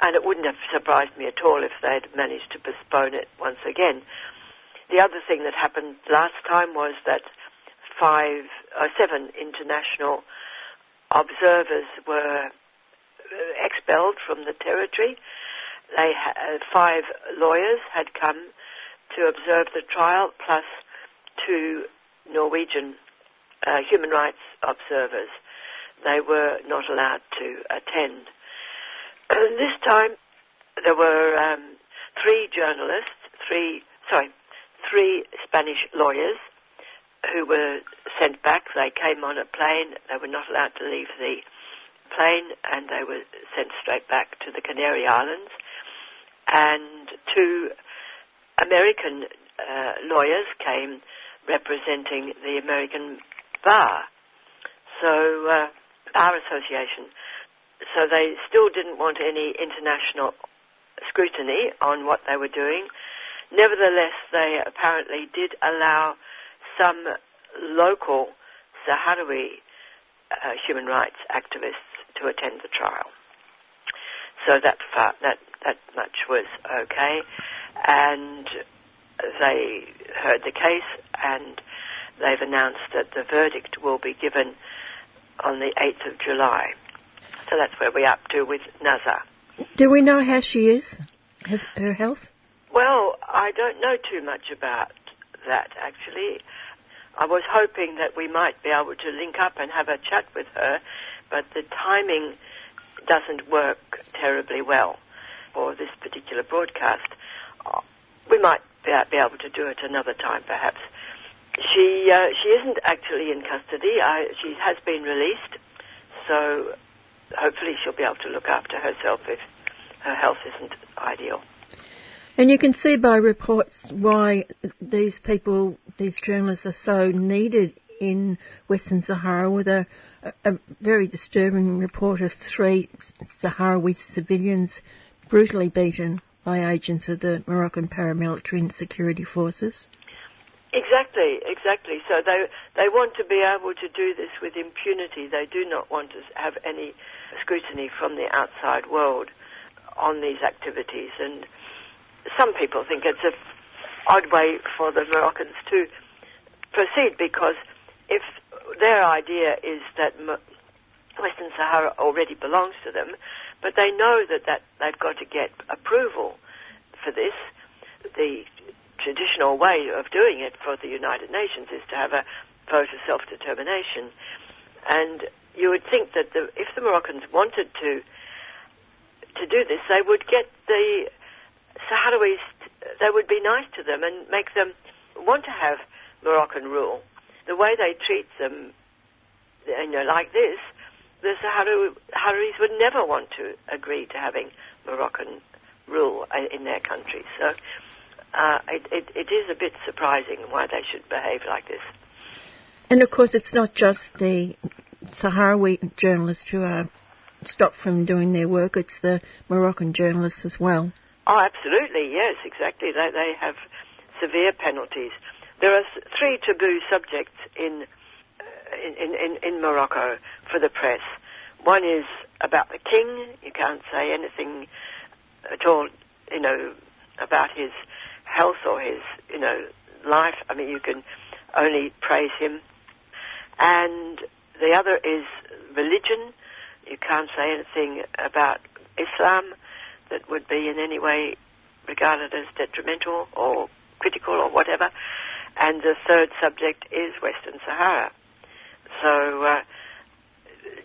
And it wouldn't have surprised me at all if they'd managed to postpone it once again. The other thing that happened last time was that five, uh, seven international observers were uh, expelled from the territory. They ha- uh, five lawyers had come to observe the trial, plus two Norwegian uh, human rights observers they were not allowed to attend. And this time there were um, three journalists, three, sorry, three Spanish lawyers who were sent back. They came on a plane. They were not allowed to leave the plane and they were sent straight back to the Canary Islands. And two American uh, lawyers came representing the American bar. So uh, our association. So they still didn't want any international scrutiny on what they were doing. Nevertheless, they apparently did allow some local Sahrawi uh, human rights activists to attend the trial. So that far, that that much was okay, and they heard the case and they've announced that the verdict will be given on the 8th of July. So that's where we're up to with Nazha. Do we know how she is? her health? Well, I don't know too much about that actually. I was hoping that we might be able to link up and have a chat with her, but the timing doesn't work terribly well for this particular broadcast. We might be able to do it another time perhaps. She uh, she isn't actually in custody. I, she has been released, so hopefully she'll be able to look after herself if her health isn't ideal. And you can see by reports why these people, these journalists, are so needed in Western Sahara with a, a very disturbing report of three Sahrawi civilians brutally beaten by agents of the Moroccan paramilitary and security forces. Exactly, exactly. So they they want to be able to do this with impunity. They do not want to have any scrutiny from the outside world on these activities. And some people think it's a odd way for the Moroccans to proceed because if their idea is that Western Sahara already belongs to them, but they know that, that they've got to get approval for this. The traditional way of doing it for the United Nations is to have a vote of self-determination. And you would think that the, if the Moroccans wanted to to do this, they would get the Sahrawis, they would be nice to them and make them want to have Moroccan rule. The way they treat them, you know, like this, the Sahrawis would never want to agree to having Moroccan rule in their country. So uh, it, it, it is a bit surprising why they should behave like this. And of course, it's not just the Sahrawi journalists who are stopped from doing their work, it's the Moroccan journalists as well. Oh, absolutely, yes, exactly. They, they have severe penalties. There are three taboo subjects uh, in, in, in, in Morocco for the press. One is about the king. You can't say anything at all, you know, about his health or his, you know, life. I mean, you can only praise him. And the other is religion. You can't say anything about Islam that would be in any way regarded as detrimental or critical or whatever. And the third subject is Western Sahara. So uh,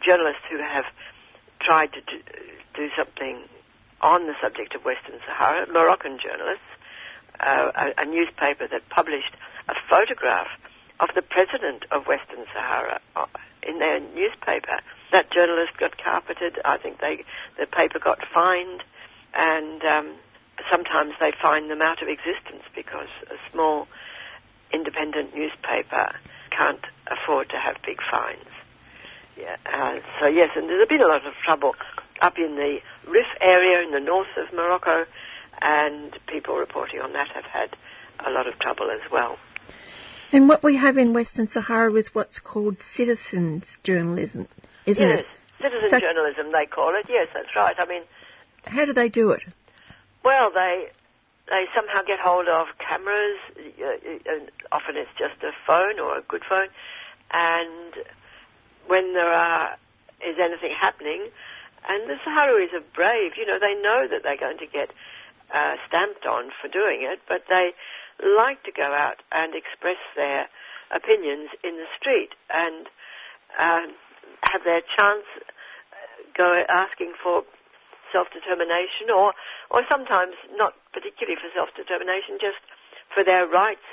journalists who have tried to do, do, something on the subject of Western Sahara, Moroccan journalists, uh, a, a, newspaper that published a photograph of the president of Western Sahara uh, in their newspaper. That journalist got carpeted. I think they, the paper got fined, and um, sometimes they fine them out of existence because a small independent newspaper can't afford to have big fines. Yeah, uh, so yes, and there's been a lot of trouble up in the Rif area in the north of Morocco, and people reporting on that have had a lot of trouble as well. And what we have in Western Sahara is what's called citizens journalism, isn't yes, it? citizen Such journalism they call it. Yes, that's right. I mean, how do they do it? Well, they they somehow get hold of cameras. Uh, uh, often it's just a phone or a good phone, and when there are is anything happening, and the Sahrawis are brave. You know, they know that they're going to get uh, stamped on for doing it, but they like to go out and express their opinions in the street and uh, have their chance uh, go asking for self-determination or, or sometimes not particularly for self-determination, just for their rights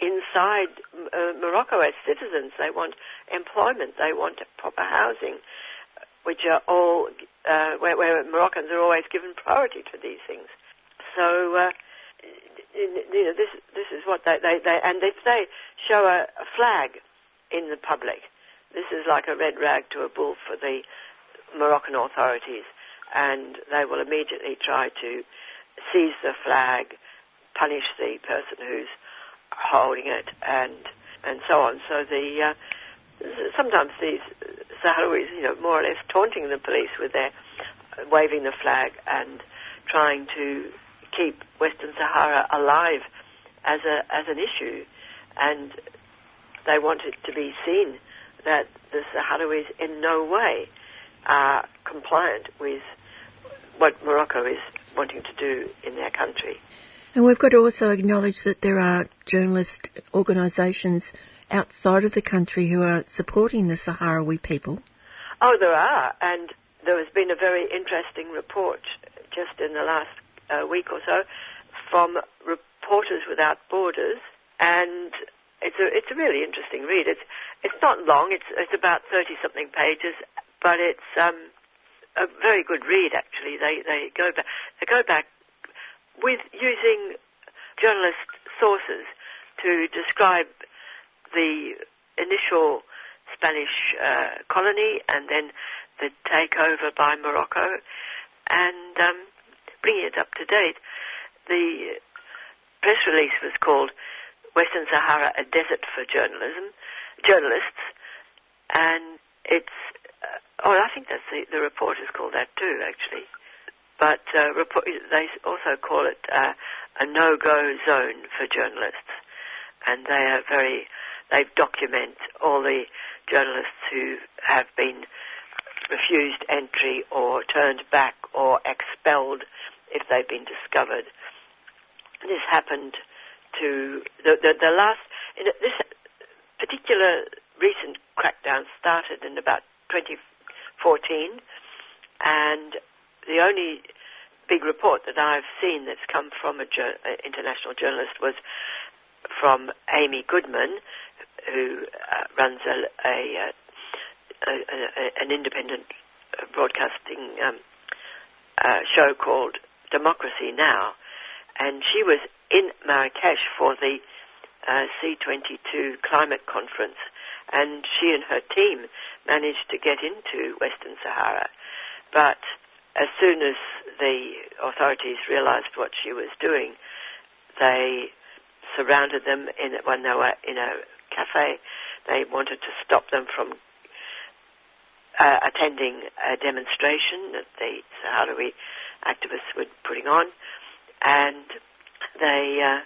inside uh, Morocco as citizens. They want employment, they want proper housing, which are all, uh, where, where, Moroccans are always given priority to these things. So, uh, you know, this this is what they, they, they and if they show a, a flag in the public, this is like a red rag to a bull for the Moroccan authorities, and they will immediately try to seize the flag, punish the person who's holding it, and and so on. So the uh, sometimes these Sahrawis, you know, more or less taunting the police with their waving the flag and trying to keep Western Sahara alive as a as an issue, and they want it to be seen that the Sahrawis in no way are compliant with what Morocco is wanting to do in their country. And we've got to also acknowledge that there are journalist organisations outside of the country who are supporting the Sahrawi people. Oh, there are, and there has been a very interesting report just in the last uh, week or so from Reporters Without Borders, and it's a it's a really interesting read. It's it's not long. It's it's about thirty something pages, but it's um, a very good read actually. They they go back they go back with using journalist sources to describe the initial Spanish uh, colony and then the takeover by Morocco and um, bringing it up to date. The press release was called Western Sahara, a desert for journalism, journalists, and it's, uh, oh, I think that's the, the report is called that too, actually. but uh, report, they also call it uh, a no-go zone for journalists, and they are very they document all the journalists who have been refused entry or turned back or expelled if they've been discovered. This happened to the the, the last this particular recent crackdown started in about 2014, and the only big report that I've seen that's come from an international journalist was from Amy Goodman, who uh, runs a, a, a, a, an independent broadcasting um, uh, show called Democracy Now, and she was in Marrakesh for the uh, C22 climate conference, and she and her team managed to get into Western Sahara, but as soon as the authorities realized what she was doing, they surrounded them in when they were in a cafe. They wanted to stop them from uh, attending a demonstration that the Sahrawi activists were putting on, and they uh,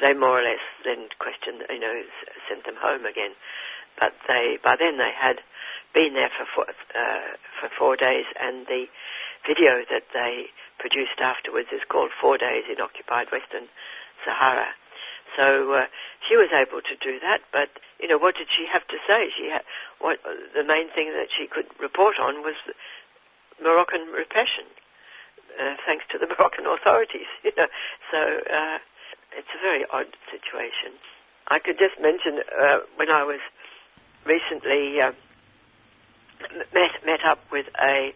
they more or less then questioned, you know, sent them home again. But they by then they had been there for four, uh, for four days, and the video that they produced afterwards is called Four Days in Occupied Western Sahara. So uh, she was able to do that, but you know what did she have to say? She had what the main thing that she could report on was Moroccan repression, uh, thanks to the Moroccan authorities. [LAUGHS] You know, so uh, it's a very odd situation. I could just mention uh, when I was recently uh, met met up with a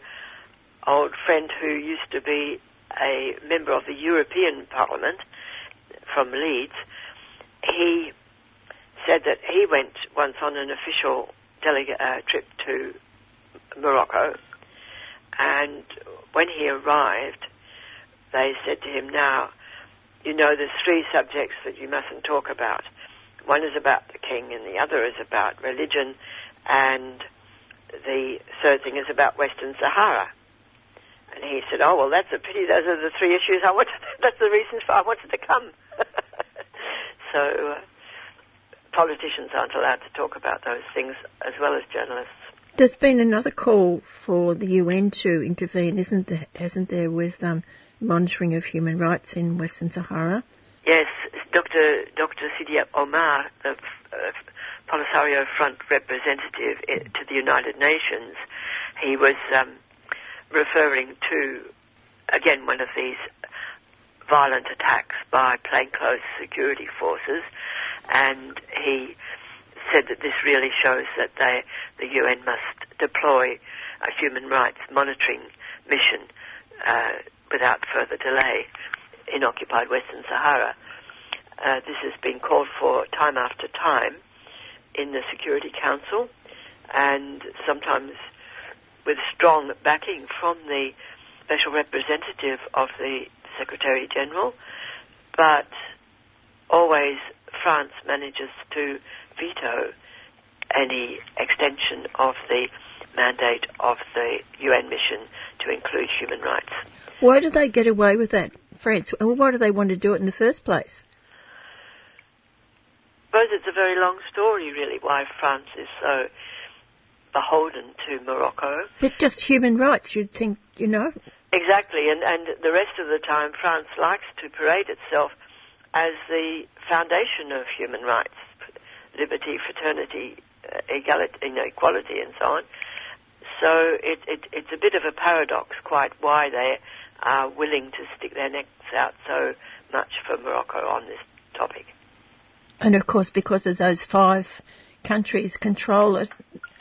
old friend who used to be a member of the European Parliament from Leeds, he said that he went once on an official uh, trip to Morocco, and when he arrived, they said to him, "Now, you know, there's three subjects that you mustn't talk about. One is about the king, and the other is about religion, and the third thing is about Western Sahara." And he said, "Oh well, that's a pity. Those are the three issues I. [LAUGHS] That's the reason for I wanted to come." [LAUGHS] so uh, politicians aren't allowed to talk about those things as well as journalists. There's been another call for the UN to intervene, isn't there? Hasn't there, with um, monitoring of human rights in Western Sahara? Yes, Dr. Dr. Sidi Omar, the uh, Polisario Front representative eh, to the United Nations, he was um, referring to, again, one of these violent attacks by plainclothes security forces, and he said that this really shows that they, the UN must deploy a human rights monitoring mission uh, without further delay in occupied Western Sahara. Uh, this has been called for time after time in the Security Council, and sometimes with strong backing from the special representative of the Secretary General, but always France manages to veto any extension of the mandate of the UN mission to include human rights. Why do they get away with that, France? Why do they want to do it in the first place? I suppose it's a very long story, really, why France is so beholden to Morocco. It's just human rights, you'd think, you know. Exactly, and, and the rest of the time, France likes to parade itself as the foundation of human rights, liberty, fraternity, uh, equality, you know, equality, and so on. So it, it, it's a bit of a paradox, quite why they are willing to stick their necks out so much for Morocco on this topic. And of course, because of those five countries control it,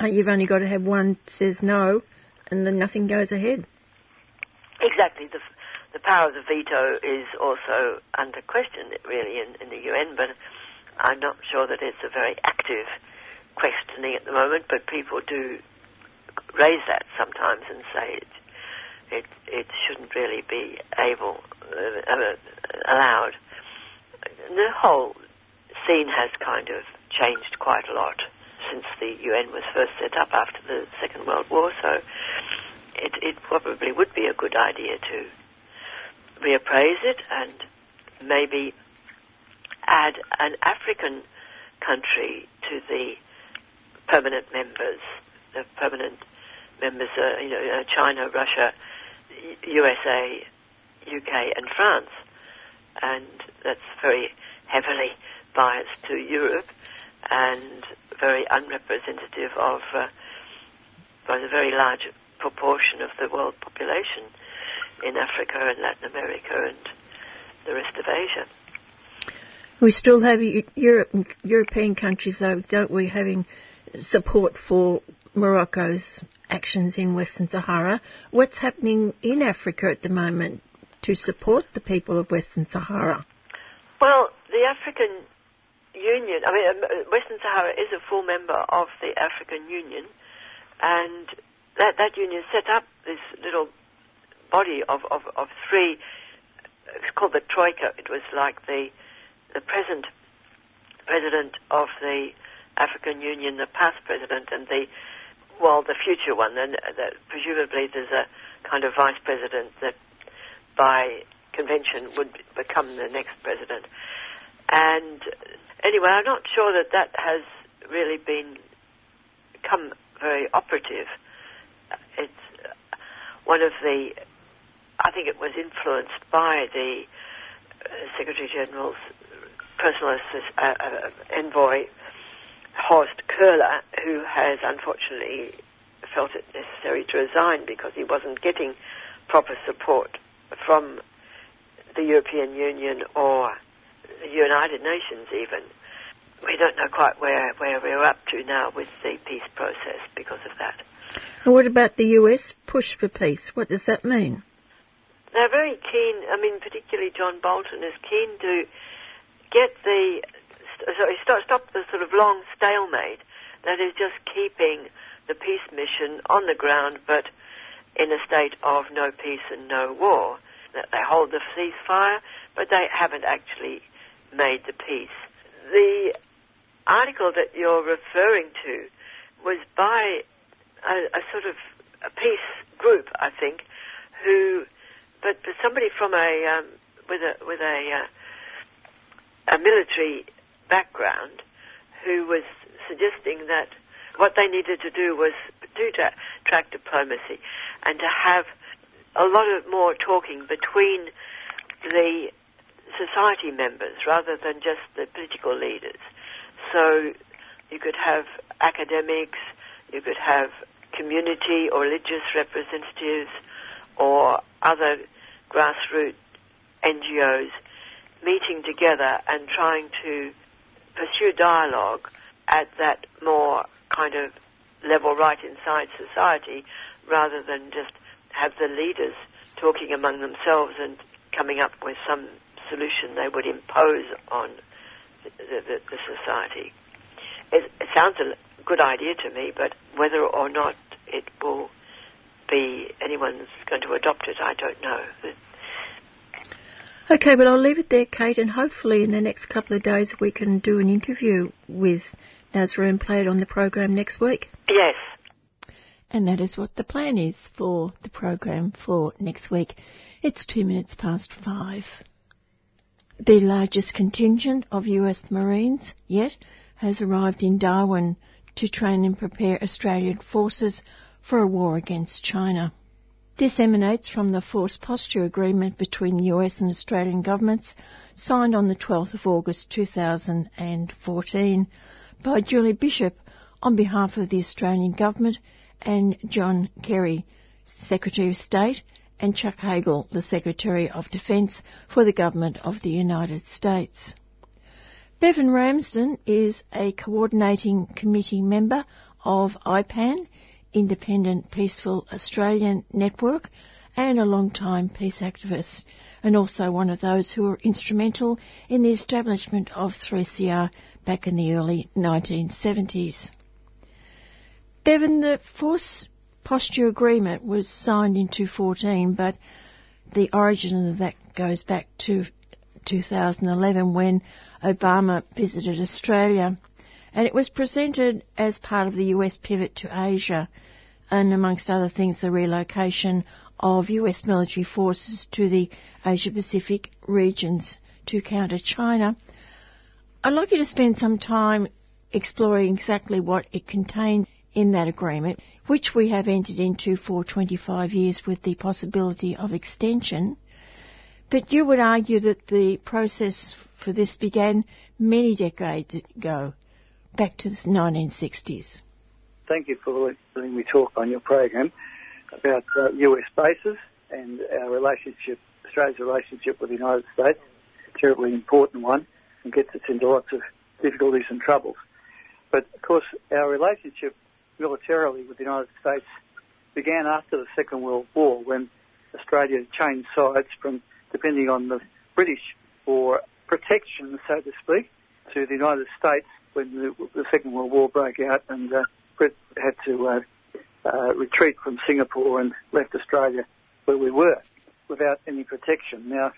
uh, you've only got to have one says no, and then nothing goes ahead. Exactly. The, the power of the veto is also under question, really, in, in the UN, but I'm not sure that it's a very active questioning at the moment, but people do raise that sometimes and say it, it, it shouldn't really be able, uh, uh allowed. The whole scene has kind of changed quite a lot since the UN was first set up after the Second World War, so it, it probably would be a good idea to reappraise it and maybe add an African country to the permanent members. The permanent members are, you know, uh, China, Russia, USA, UK, and France, and that's very heavily biased to Europe and very unrepresentative of uh, a very large proportion of the world population in Africa and Latin America and the rest of Asia. We still have Europe, European countries, though, don't we, having support for Morocco's actions in Western Sahara. What's happening in Africa at the moment to support the people of Western Sahara? Well, the African Union, I mean, um, Western Sahara is a full member of the African Union, and that, that union set up this little body of, of, of three, it's called the Troika. It was like the, the present president of the African Union, the past president, and the, well, the future one. Uh, presumably there's a kind of vice president that by convention would become the next president. And anyway, I'm not sure that that has really been become very operative. It's one of the, I think it was influenced by the uh, Secretary General's personal assist, uh, uh, envoy, Horst Köhler, who has unfortunately felt it necessary to resign because he wasn't getting proper support from the European Union or the United Nations even. We don't know quite where, where we're up to now with the peace process because of that. And what about the US push for peace? What does that mean? They're very keen, I mean, particularly John Bolton is keen to get the, sorry, stop, stop the sort of long stalemate that is just keeping the peace mission on the ground but in a state of no peace and no war. That they hold the ceasefire, but they haven't actually made the peace. The article that you're referring to was by a, a sort of a peace group, I think, who, but, but somebody from a um, with a with a uh, a military background who was suggesting that what they needed to do was do to track diplomacy and to have a lot of more talking between the society members rather than just the political leaders. So you could have academics, you could have community or religious representatives or other grassroots NGOs meeting together and trying to pursue dialogue at that more kind of level right inside society rather than just have the leaders talking among themselves and coming up with some solution they would impose on the, the, the society. It, it sounds a good idea to me, but whether or not it will be anyone's going to adopt it, I don't know. Okay, but I'll leave it there, Kate, and hopefully in the next couple of days we can do an interview with Nazha and play it on the program next week. Yes. And that is what the plan is for the program for next week. It's two minutes past five. The largest contingent of US Marines yet has arrived in Darwin to train and prepare Australian forces for a war against China. This emanates from the Force Posture Agreement between the US and Australian governments signed on the 12th of August 2014 by Julie Bishop on behalf of the Australian government and John Kerry, Secretary of State, and Chuck Hagel, the Secretary of Defence for the Government of the United States. Bevan Ramsden is a coordinating committee member of IPAN, Independent Peaceful Australian Network, and a long-time peace activist, and also one of those who were instrumental in the establishment of 3CR back in the early 1970s. Bevan, the Force posture agreement was signed in 2014, but the origin of that goes back to 2011 when Obama visited Australia. And it was presented as part of the US pivot to Asia and amongst other things the relocation of US military forces to the Asia Pacific regions to counter China. I'd like you to spend some time exploring exactly what it contained in that agreement, which we have entered into for 25 years with the possibility of extension. But you would argue that the process for this began many decades ago, back to the 1960s. Thank you for letting me talk on your program about uh, US bases and our relationship, Australia's relationship with the United States, a terribly important one, and gets us into lots of difficulties and troubles. But of course, our relationship militarily with the United States began after the Second World War when Australia changed sides from depending on the British for protection, so to speak, to the United States when the, the Second World War broke out and uh, had to uh, uh, retreat from Singapore and left Australia where we were without any protection. Now,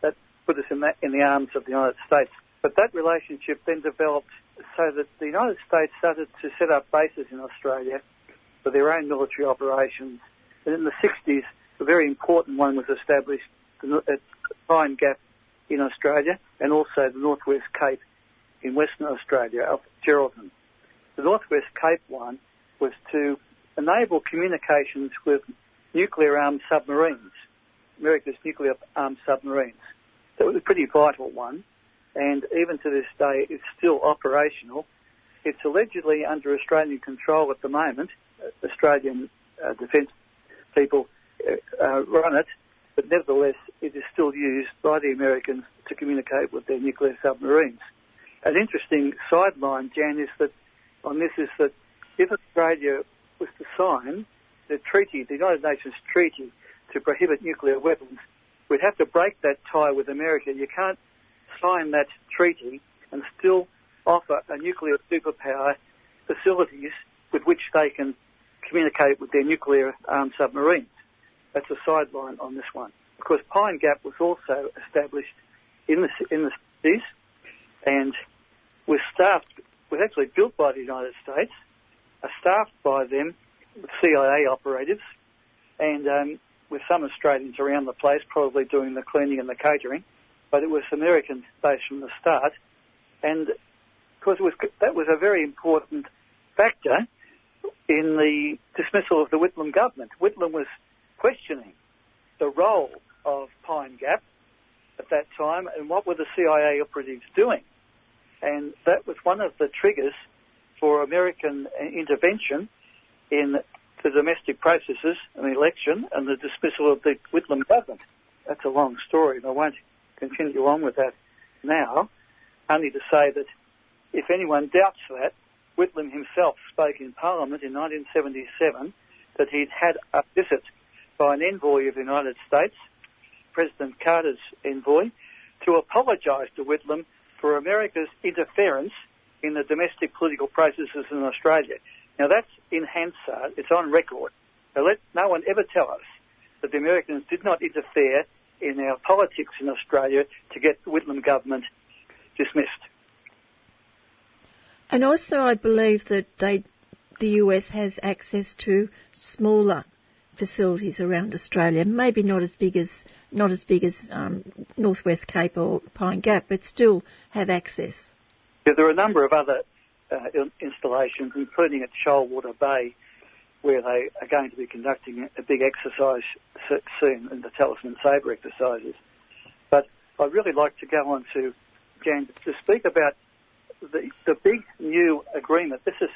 that put us in, that, in the arms of the United States. But that relationship then developed so that the United States started to set up bases in Australia for their own military operations. And in the 60s, a very important one was established at Pine Gap in Australia and also the Northwest Cape in Western Australia up Geraldton. The Northwest Cape one was to enable communications with nuclear armed submarines, America's nuclear armed submarines. It was a pretty vital one and even to this day it's still operational. It's allegedly under Australian control at the moment. Australian uh, defence people uh, uh, run it, but nevertheless it is still used by the Americans to communicate with their nuclear submarines. An interesting sideline, Jan, is that on this is that if Australia was to sign the treaty, the United Nations treaty to prohibit nuclear weapons, we'd have to break that tie with America. You can't sign that treaty and still offer a nuclear superpower facilities with which they can communicate with their nuclear armed submarines. That's a sideline on this one. Of course, Pine Gap was also established in the in the cities and was staffed was actually built by the United States, staffed by them with CIA operatives, and um, with some Australians around the place, probably doing the cleaning and the catering but it was American based from the start, and of course was, that was a very important factor in the dismissal of the Whitlam government. Whitlam was questioning the role of Pine Gap at that time and what were the CIA operatives doing. And that was one of the triggers for American uh, intervention in the domestic processes and the election and the dismissal of the Whitlam government. That's a long story, and I won't continue on with that now, only to say that if anyone doubts that, Whitlam himself spoke in Parliament in 1977 that he'd had a visit by an envoy of the United States, President Carter's envoy, to apologise to Whitlam for America's interference in the domestic political processes in Australia. Now that's in Hansard, it's on record. So let no one ever tell us that the Americans did not interfere in our politics in Australia to get the Whitlam government dismissed. And also, I believe that they, the US has access to smaller facilities around Australia. Maybe not as big as not as big as um, Northwest Cape or Pine Gap, but still have access. Yeah, there are a number of other uh, installations, including at Shoalwater Bay, where they are going to be conducting a big exercise soon in the Talisman Sabre exercises. But I'd really like to go on to, Jan, to speak about the, the big new agreement. This is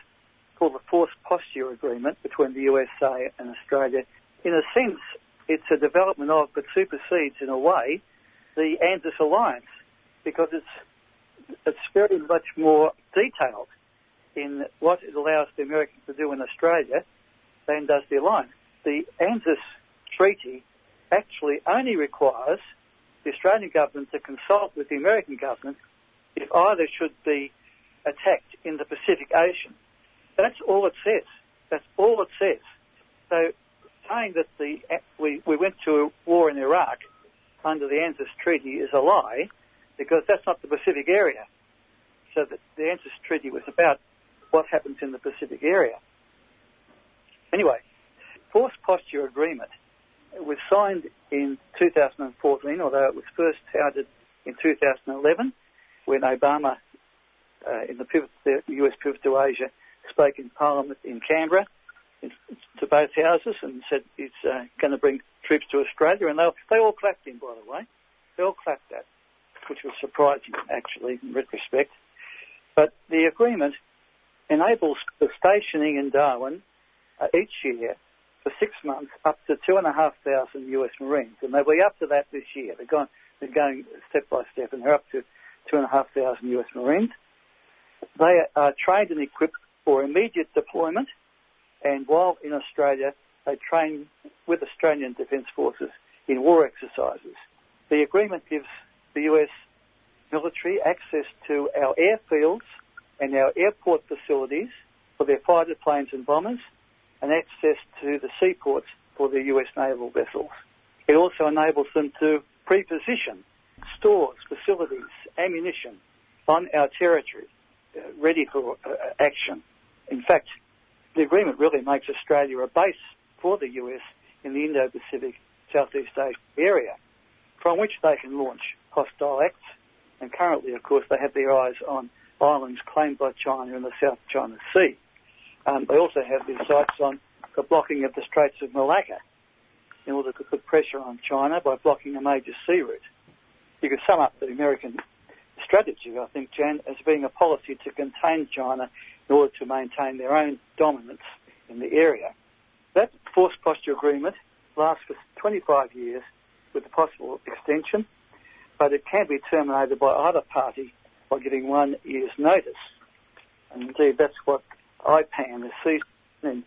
the Force Posture Agreement between the USA and Australia. In a sense, it's a development of, but supersedes in a way, the ANZUS alliance because it's it's very much more detailed in what it allows the Americans to do in Australia than does the alliance. The ANZUS treaty actually only requires the Australian government to consult with the American government if either should be attacked in the Pacific Ocean. That's all it says. That's all it says. So saying that the, we, we went to war in Iraq under the ANZUS treaty is a lie because that's not the Pacific area. So the, the ANZUS treaty was about what happens in the Pacific area. Anyway, force posture agreement was signed in 2014, although it was first touted in 2011 when Obama, uh, in the, pivot, the US pivot to Asia, spoke in Parliament in Canberra to both houses and said he's uh, going to bring troops to Australia, and they, they all clapped him, by the way. They all clapped that, which was surprising, actually, in retrospect. But the agreement enables the stationing in Darwin uh, each year for six months up to two and a half thousand US Marines, and they'll be up to that this year. They're they're going step by step, and they're up to two and a half thousand US Marines. They are trained and equipped for immediate deployment, and while in Australia, they train with Australian Defence Forces in war exercises. The agreement gives the US military access to our airfields and our airport facilities for their fighter planes and bombers, and access to the seaports for the US naval vessels. It also enables them to pre-position stores, facilities, ammunition on our territory, uh, ready for uh, action. In fact, the agreement really makes Australia a base for the US in the Indo-Pacific Southeast Asia area, from which they can launch hostile acts. And currently, of course, they have their eyes on islands claimed by China in the South China Sea. Um, they also have their sights on the blocking of the Straits of Malacca in order to put pressure on China by blocking a major sea route. You could sum up the American strategy, I think, Jan, as being a policy to contain China in order to maintain their own dominance in the area. That force posture agreement lasts for 25 years with a possible extension, but it can be terminated by either party by giving one year's notice. And indeed, that's what IPAN is seizing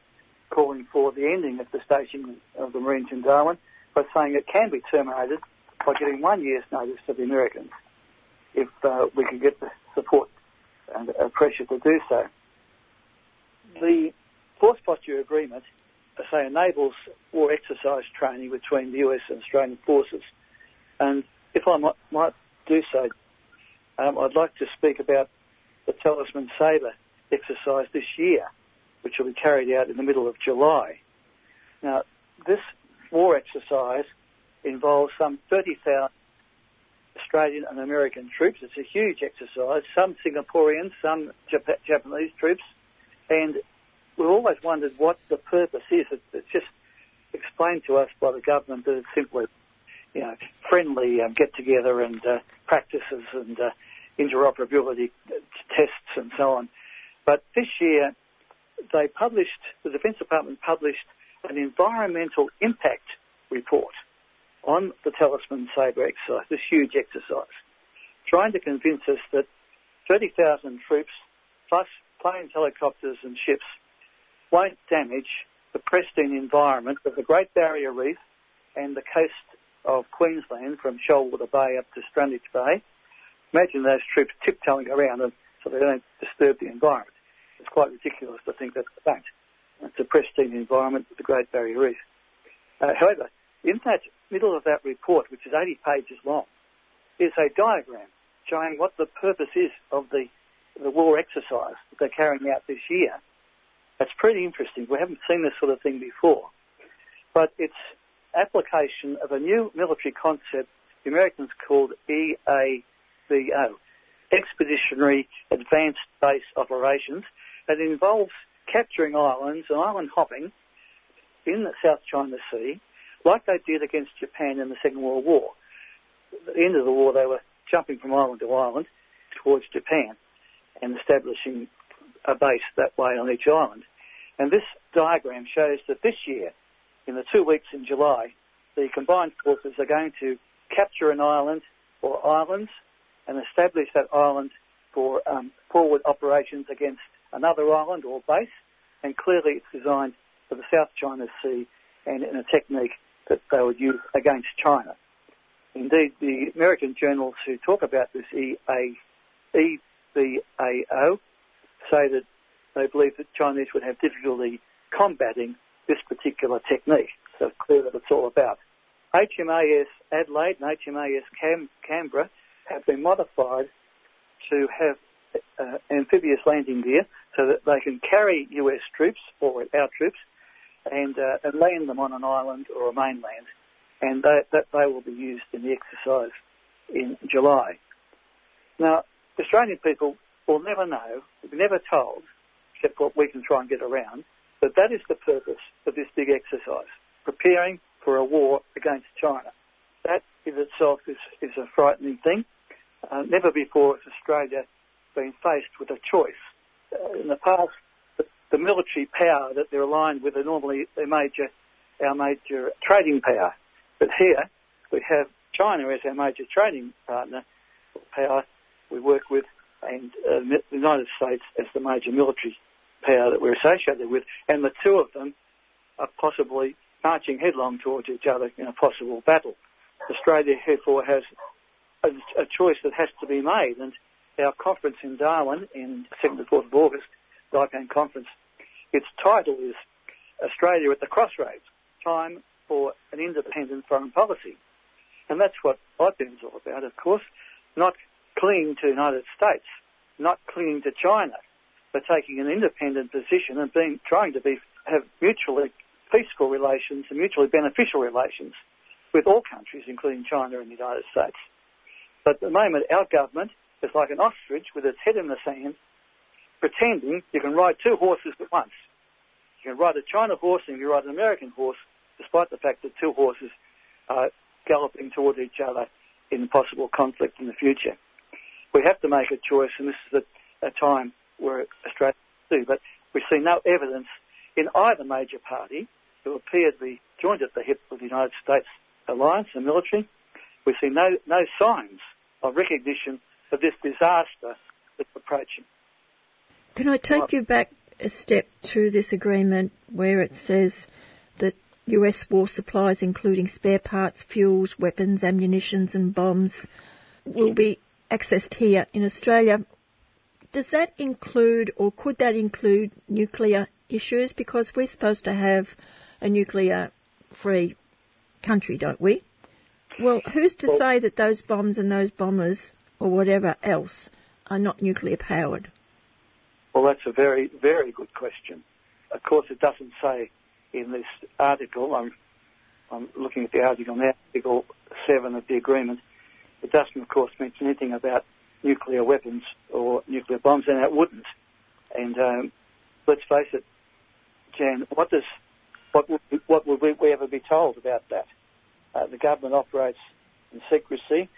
calling for the ending of the station of the Marines in Darwin by saying it can be terminated by giving one year's notice to the Americans if uh, we can get the support and uh, pressure to do so. The force posture agreement, say, enables war exercise training between the US and Australian forces. And if I might, might do so, um, I'd like to speak about the Talisman Sabre exercise this year, which will be carried out in the middle of July. Now, this war exercise involves some 30,000 Australian and American troops. It's a huge exercise, some Singaporean, some Jap- Japanese troops, and we've always wondered what the purpose is. It's just explained to us by the government that it's simply, you know, friendly um, get-together and uh, practices and uh, interoperability tests and so on. But this year, they published, the Defence Department published an environmental impact report on the Talisman Sabre exercise, this huge exercise, trying to convince us that 30,000 troops plus planes, helicopters and ships won't damage the pristine environment of the Great Barrier Reef and the coast of Queensland from Shoalwater Bay up to Stanage Bay. Imagine those troops tiptoeing around so they don't disturb the environment. It's quite ridiculous to think that's the fact. It's a pristine environment with the Great Barrier Reef. Uh, however, in that middle of that report, which is 80 pages long, is a diagram showing what the purpose is of the, the war exercise that they're carrying out this year. That's pretty interesting. We haven't seen this sort of thing before. But it's application of a new military concept the Americans called EABO, Expeditionary Advanced Base Operations, that involves capturing islands and island hopping in the South China Sea like they did against Japan in the Second World War. At the end of the war, they were jumping from island to island towards Japan and establishing a base that way on each island. And this diagram shows that this year, in the two weeks in July, the combined forces are going to capture an island or islands and establish that island for um, forward operations against another island or base. And clearly it's designed for the South China Sea and in a technique that they would use against China. Indeed, the American journals who talk about this EA, EBAO say that they believe that Chinese would have difficulty combating this particular technique. So it's clear that it's all about. HMAS Adelaide and HMAS Cam- Canberra have been modified to have uh, amphibious landing gear so that they can carry US troops or our troops and, uh, and land them on an island or a mainland, and they, that they will be used in the exercise in July. Now, Australian people will never know, never told, except what we can try and get around, that that is the purpose of this big exercise, preparing for a war against China. That in itself is, is a frightening thing. Uh, never before has Australia been faced with a choice. Uh, in the past, the, the, military power that they're aligned with are normally their major, our major trading power. But here, we have China as our major trading partner, power we work with, and uh, the United States as the major military power that we're associated with, and the two of them are possibly marching headlong towards each other in a possible battle. Australia, therefore, has a, a choice that has to be made, and our conference in Darwin in 2nd to 4th of August, the IPAN conference, its title is Australia at the Crossroads, Time for an Independent Foreign Policy. And that's what IPAN is all about, of course, not clinging to the United States, not clinging to China, but taking an independent position and being, trying to be, have mutually peaceful relations and mutually beneficial relations with all countries, including China and the United States. But at the moment, our government is like an ostrich with its head in the sand, pretending you can ride two horses at once. You can ride a China horse and you can ride an American horse, despite the fact that two horses are galloping toward each other in possible conflict in the future. We have to make a choice, and this is a, a time where Australia do, but we see no evidence in either major party who appear to be joined at the hip with the United States alliance and military. We see no, no signs of recognition of this disaster that's approaching. Can I take you back a step to this agreement where it says that US war supplies, including spare parts, fuels, weapons, ammunitions, and bombs, will be accessed here in Australia. Does that include, or could that include, nuclear issues? Because we're supposed to have a nuclear free country, don't we? Well, who's to well, say that those bombs and those bombers or whatever else are not nuclear powered? Well, that's a very, very good question. Of course, it doesn't say in this article, I'm, I'm looking at the article now, Article 7 of the agreement, it doesn't, of course, mention anything about nuclear weapons or nuclear bombs, and it wouldn't. And um, let's face it, Jan, what does what would, what would we, ever be told about that? Uh, the government operates in secrecy.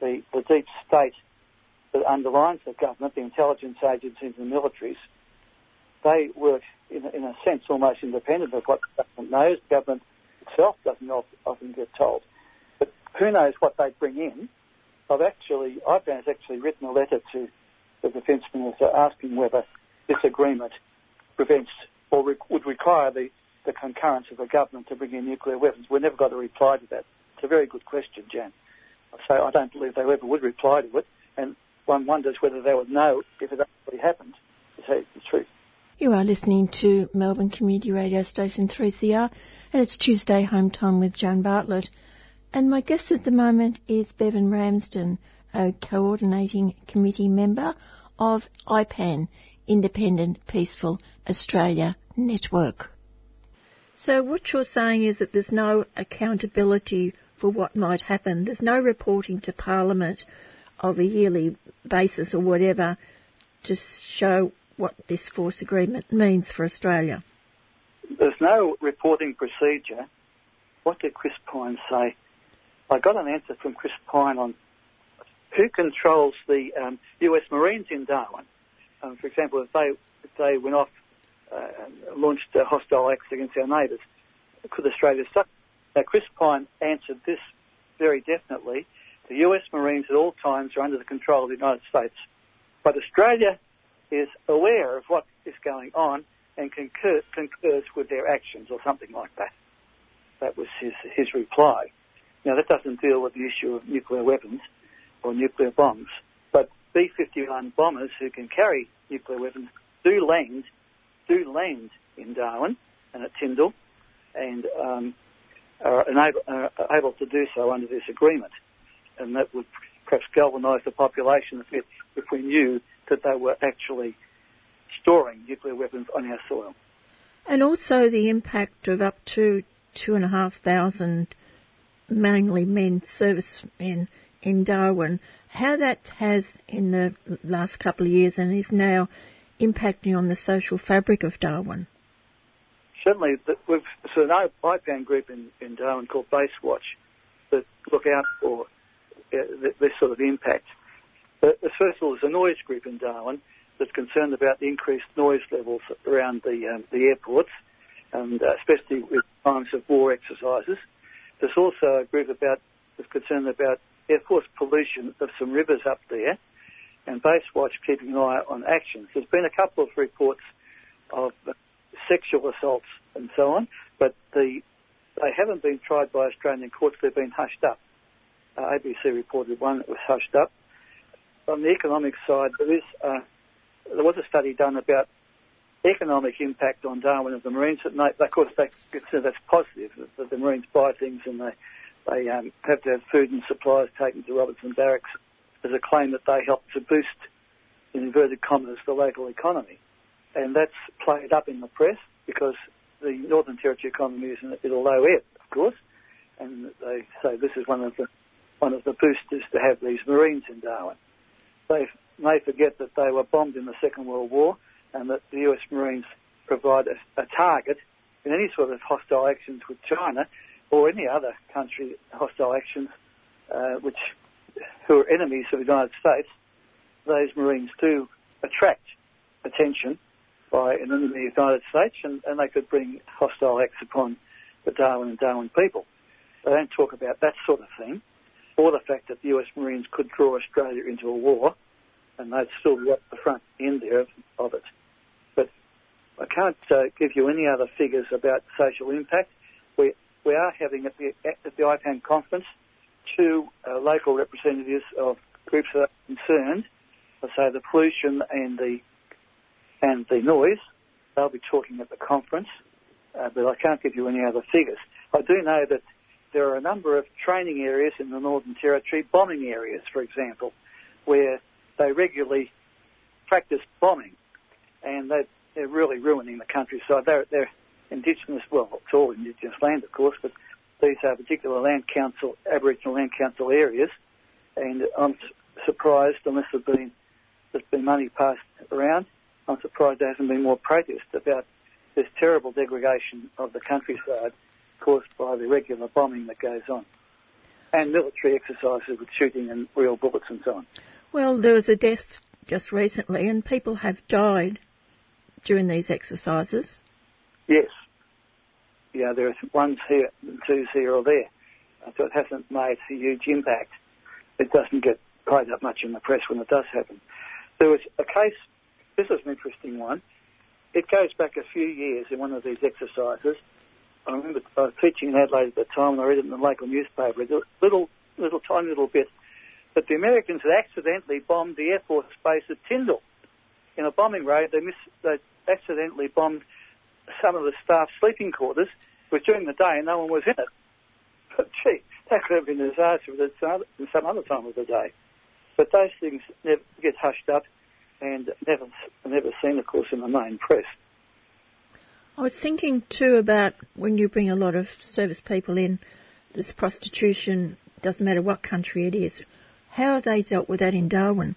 The, the deep state that underlines the government, the intelligence agencies and the militaries, they work in, in a sense almost independent of what the government knows. The government itself doesn't often get told. But who knows what they bring in? I've actually, IPAN has actually written a letter to the Defence Minister asking whether this agreement prevents or re- would require the the concurrence of the government to bring in nuclear weapons. We never got a reply to that. It's a very good question, Jan. So I don't believe they ever would reply to it, and one wonders whether they would know if it actually happened, to say the truth. You are listening to Melbourne Community Radio Station 3CR, and it's Tuesday Home Time with Joan Bartlett. And my guest at the moment is Bevan Ramsden, a coordinating committee member of IPAN, Independent Peaceful Australia Network. So what you're saying is that there's no accountability for what might happen. There's no reporting to Parliament of a yearly basis or whatever to show what this force agreement means for Australia. There's no reporting procedure. What did Chris Pyne say? I got an answer from Chris Pyne on who controls the um, US Marines in Darwin. Um, for example, if they if they went off uh, launched a hostile acts against our neighbours. Could Australia stop? Now, Chris Pyne answered this very definitely. The US Marines at all times are under the control of the United States. But Australia is aware of what is going on and concur, concurs with their actions or something like that. That was his, his reply. Now, that doesn't deal with the issue of nuclear weapons or nuclear bombs, but B-51 bombers who can carry nuclear weapons do land do land in Darwin and at Tindal and um, are, enable, are able to do so under this agreement. And that would perhaps galvanise the population if, if we knew that they were actually storing nuclear weapons on our soil. And also the impact of up to two and a half thousand mainly men servicemen in Darwin, how that has in the last couple of years and is now impacting on the social fabric of Darwin. Certainly, we've so an IPAN group in, in Darwin called Base Watch that look out for uh, this sort of impact. But first of all, there's a noise group in Darwin that's concerned about the increased noise levels around the um, the airports, and uh, especially with times of war exercises. There's also a group about that's concerned about Air Force pollution of some rivers up there, and Base Watch keeping an eye on actions. There's been a couple of reports of sexual assaults and so on, but the, they haven't been tried by Australian courts. They've been hushed up. Uh, ABC reported one that was hushed up. On the economic side, there is uh, there was a study done about economic impact on Darwin of the Marines. That, of course, they consider that's positive. That the Marines buy things and they they um, have to have food and supplies taken to Robertson Barracks. There's a claim that they help to boost, in inverted commas, the local economy, and that's played up in the press because the Northern Territory economy is at a low ebb, of course, and they say this is one of the one of the boosters to have these Marines in Darwin. They may forget that they were bombed in the Second World War and that the US Marines provide a, a target in any sort of hostile actions with China or any other country hostile actions uh, which who are enemies of the United States, those Marines do attract attention by an enemy of the United States and, and they could bring hostile acts upon the Darwin and Darwin people. They don't talk about that sort of thing or the fact that the US Marines could draw Australia into a war and they'd still be at the front end there of, of it. I can't uh, give you any other figures about social impact. We, we are having at the, at the IPAN conference two uh, local representatives of groups that are concerned, I say the pollution and the and the noise. They'll be talking at the conference, uh, but I can't give you any other figures. I do know that there are a number of training areas in the Northern Territory, bombing areas, for example, where they regularly practice bombing, and they, they're really ruining the countryside. They're, they're indigenous, well, it's all indigenous land, of course, but these are particular land council, Aboriginal land council areas, and I'm surprised, unless there's been, there's been money passed around, I'm surprised there hasn't been more protest about this terrible degradation of the countryside caused by the regular bombing that goes on. And military exercises with shooting and real bullets and so on. Well, there was a death just recently, and people have died during these exercises. Yes. Yeah, there are ones here twos here or there. So it hasn't made a huge impact. It doesn't get quite that much in the press when it does happen. There was a case, this is an interesting one. It goes back a few years in one of these exercises. I remember I was teaching in Adelaide at the time and I read it in the local newspaper. a little, little, tiny little bit that the Americans had accidentally bombed the Air Force base at Tindal. In a bombing raid, they, mis- they accidentally bombed some of the staff sleeping quarters. It was during the day and no one was in it. But gee, that could have been a disaster at some other time of the day. But those things never get hushed up and never, never seen, of course, in the main press. I was thinking too about when you bring a lot of service people in, this prostitution, doesn't matter what country it is, how have they dealt with that in Darwin?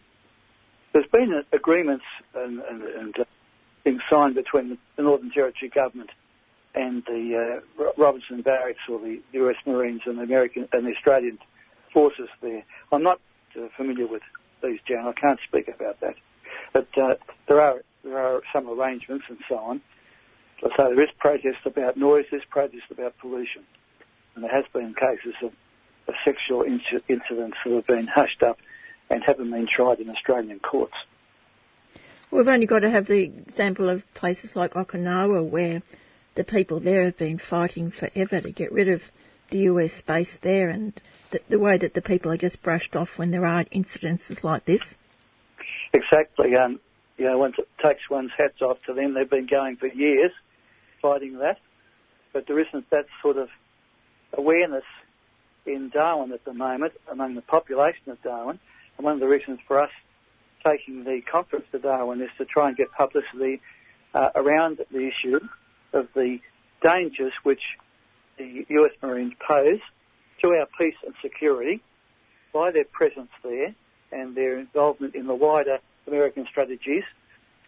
There's been agreements and, and, and being signed between the Northern Territory government and the uh, Barracks or the US Marines and the American and the Australian forces there. I'm not uh, familiar with these, Jan. I can't speak about that. But uh, there are there are some arrangements and so on. So there is protest about noise, there's protest about pollution, and there has been cases of of sexual incidents that have been hushed up and haven't been tried in Australian courts. We've only got to have the example of places like Okinawa where the people there have been fighting forever to get rid of the US base there and the, the way that the people are just brushed off when there are incidences like this. Exactly. Um, you know, one takes one's hats off to them. They've been going for years fighting that, but there isn't that sort of awareness in Darwin at the moment among the population of Darwin. And one of the reasons for us taking the conference to Darwin is to try and get publicity uh, around the issue of the dangers which the US Marines pose to our peace and security by their presence there and their involvement in the wider American strategies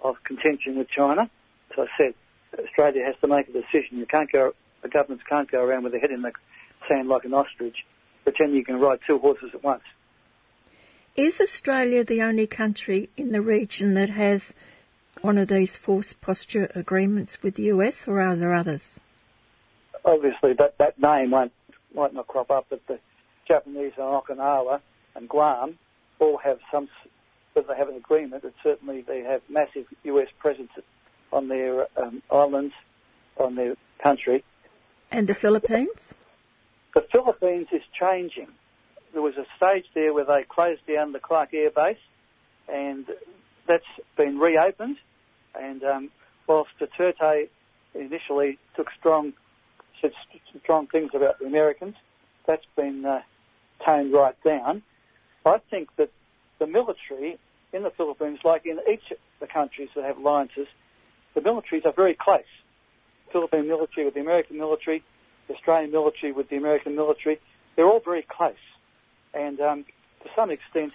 of contention with China. As I said, Australia has to make a decision. You can't go, the governments can't go around with their head in the sand like an ostrich, pretending you can ride two horses at once. Is Australia the only country in the region that has one of these force posture agreements with the US, or are there others? Obviously, that, that name won't, might not crop up, but the Japanese on Okinawa and Guam all have some, whether they have an agreement, but certainly they have massive US presence on their um, islands, on their country. And the Philippines? The Philippines is changing. There was a stage there where they closed down the Clark Air Base, and that's been reopened. And um, whilst Duterte initially took strong said strong things about the Americans, that's been uh, toned right down. I think that the military in the Philippines, like in each of the countries that have alliances, the militaries are very close. Philippine military with the American military, Australian military with the American military, they're all very close. And um, to some extent,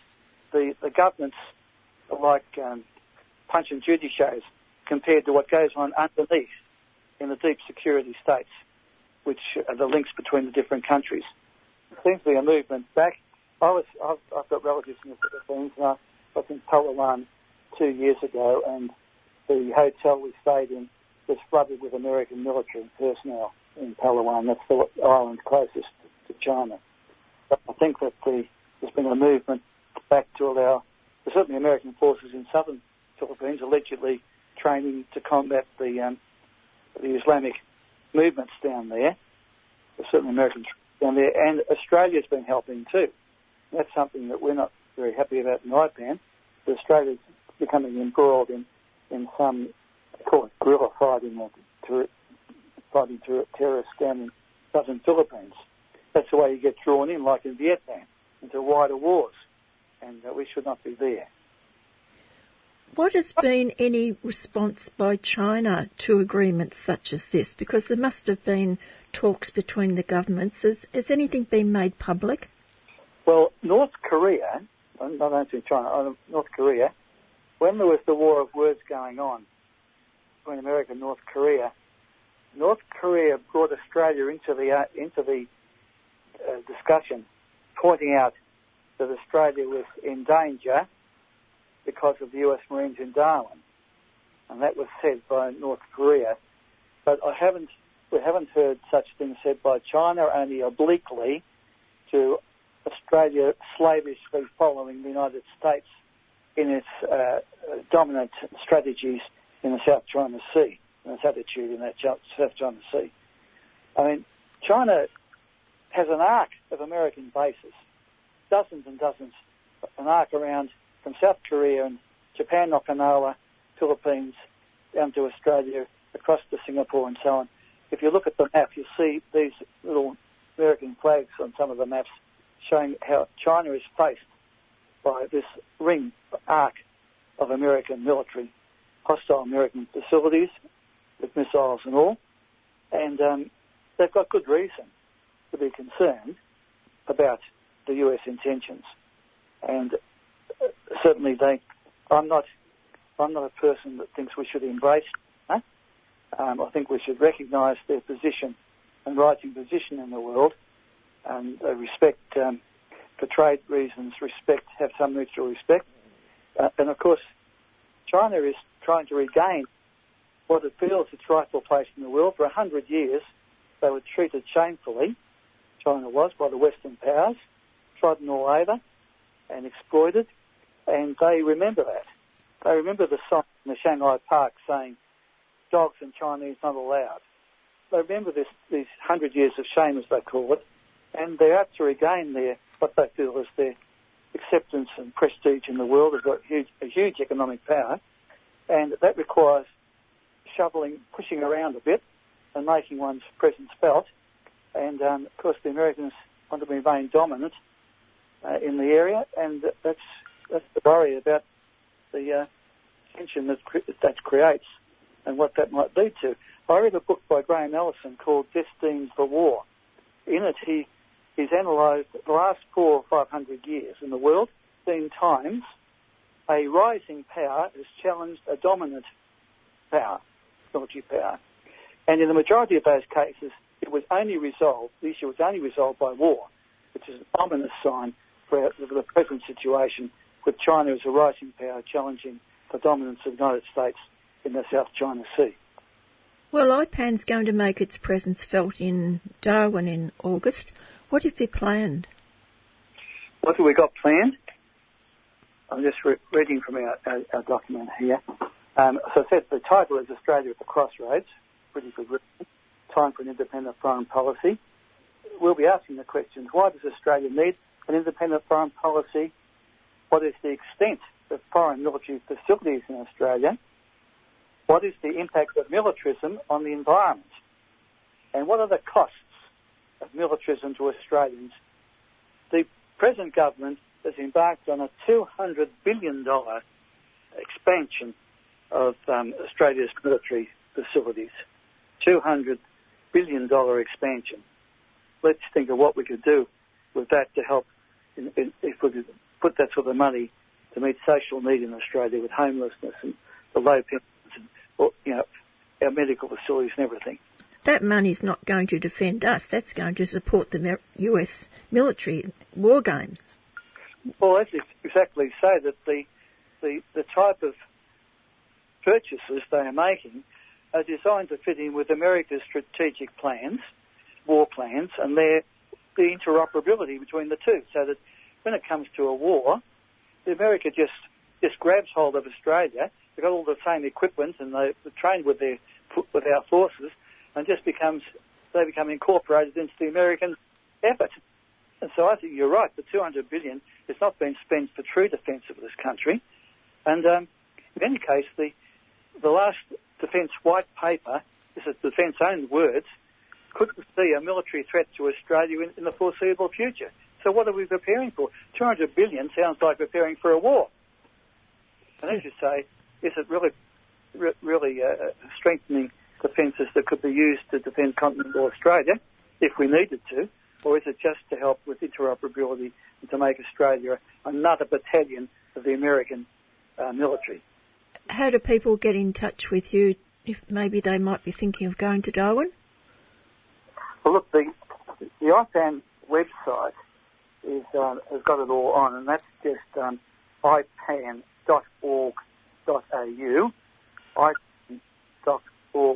the, the governments are like um, punch and judy shows compared to what goes on underneath in the deep security states, which are the links between the different countries. There seems to be a movement back. I was, I've, I've got relatives in the Philippines, and I was in Palawan two years ago, and the hotel we stayed in was flooded with American military personnel in Palawan. That's the island closest to China. But I think that the, there's been a movement back to allow, certainly American forces in southern Philippines allegedly training to combat the um, the Islamic movements down there. There's certainly American down there, and Australia's been helping too. That's something that we're not very happy about in IPAN. But Australia's becoming embroiled in in some, call it guerrilla fighting or ter- fighting ter- terrorists down in southern Philippines. That's the way you get drawn in, like in Vietnam, into wider wars, and uh, we should not be there. What has been any response by China to agreements such as this? Because there must have been talks between the governments. Has, has anything been made public? Well, North Korea, not only China, North Korea, when there was the war of words going on between America and North Korea, North Korea brought Australia into the uh, into the uh, discussion, pointing out that Australia was in danger because of the U.S. Marines in Darwin, and that was said by North Korea. But I haven't we haven't heard such things said by China, only obliquely to Australia slavishly following the United States in its uh, dominant strategies in the South China Sea, and its attitude in that South China Sea. I mean, China has an arc of American bases, dozens and dozens, an arc around from South Korea and Japan, Okinawa, Philippines, down to Australia, across to Singapore and so on. If you look at the map, you see these little American flags on some of the maps showing how China is faced by this ring arc of American military, hostile American facilities with missiles and all. And um, they've got good reason to be concerned about the US intentions. And uh, certainly they, I'm not, I'm not a person that thinks we should embrace. Huh? Um, I think we should recognise their position and rising position in the world and uh, respect um, for trade reasons, respect, have some mutual respect. Uh, and of course, China is trying to regain what it feels its rightful place in the world. For a hundred years, they were treated shamefully, China was, by the Western powers, trodden all over and exploited, and they remember that. They remember the sign in the Shanghai Park saying, dogs and Chinese not allowed. They remember this, these hundred years of shame, as they call it, and they're out to regain their what they feel is their acceptance and prestige in the world. They've got huge, a huge economic power, and that requires shoveling, pushing around a bit, and making one's presence felt. And um, of course, the Americans want to remain dominant uh, in the area, and that's that's the worry about the uh, tension that cre- that creates and what that might lead to. I read a book by Graham Allison called Destined for War. In it, he he's analysed the last four or five hundred years in the world. Seen times a rising power has challenged a dominant power, military power, and in the majority of those cases, it was only resolved. The issue was only resolved by war, which is an ominous sign for the present situation with China as a rising power challenging the dominance of the United States in the South China Sea. Well, IPAN's going to make its presence felt in Darwin in August. What have they planned? What have we got planned? I'm just re- reading from our, our, our document here. Um, so I said the title is Australia at the Crossroads. Pretty good written. Time for an independent foreign policy. We'll be asking the questions, why does Australia need an independent foreign policy? What is the extent of foreign military facilities in Australia? What is the impact of militarism on the environment? And what are the costs of militarism to Australians? The present government has embarked on a $200 billion expansion of um, Australia's military facilities. $200 billion expansion. Let's think of what we could do with that to help in, in, if we could put that sort of money to meet social need in Australia with homelessness and the low pensions and you know our medical facilities and everything. That money's not going to defend us. That's going to support the U.S. military war games. Well, that's exactly so. That the the the type of purchases they are making are designed to fit in with America's strategic plans, war plans, and their the interoperability between the two, so that when it comes to a war, America just just grabs hold of Australia. They've got all the same equipment and they, are trained with their with our forces, and just becomes they become incorporated into the American effort. And so I think you're right. The 200 billion has not been spent for true defence of this country. And um, in any case, the the last defence white paper, this is defence own words, couldn't see a military threat to Australia in, in the foreseeable future. So what are we preparing for? 200 billion sounds like preparing for a war. And as you say, is it really, re- really uh, strengthening defences that could be used to defend continental Australia if we needed to, or is it just to help with interoperability and to make Australia another battalion of the American uh, military? How do people get in touch with you if maybe they might be thinking of going to Darwin? Well, look, the, the IPAN website is, uh, has got it all on, and that's just um, ipan.org.au, ipan.org.au,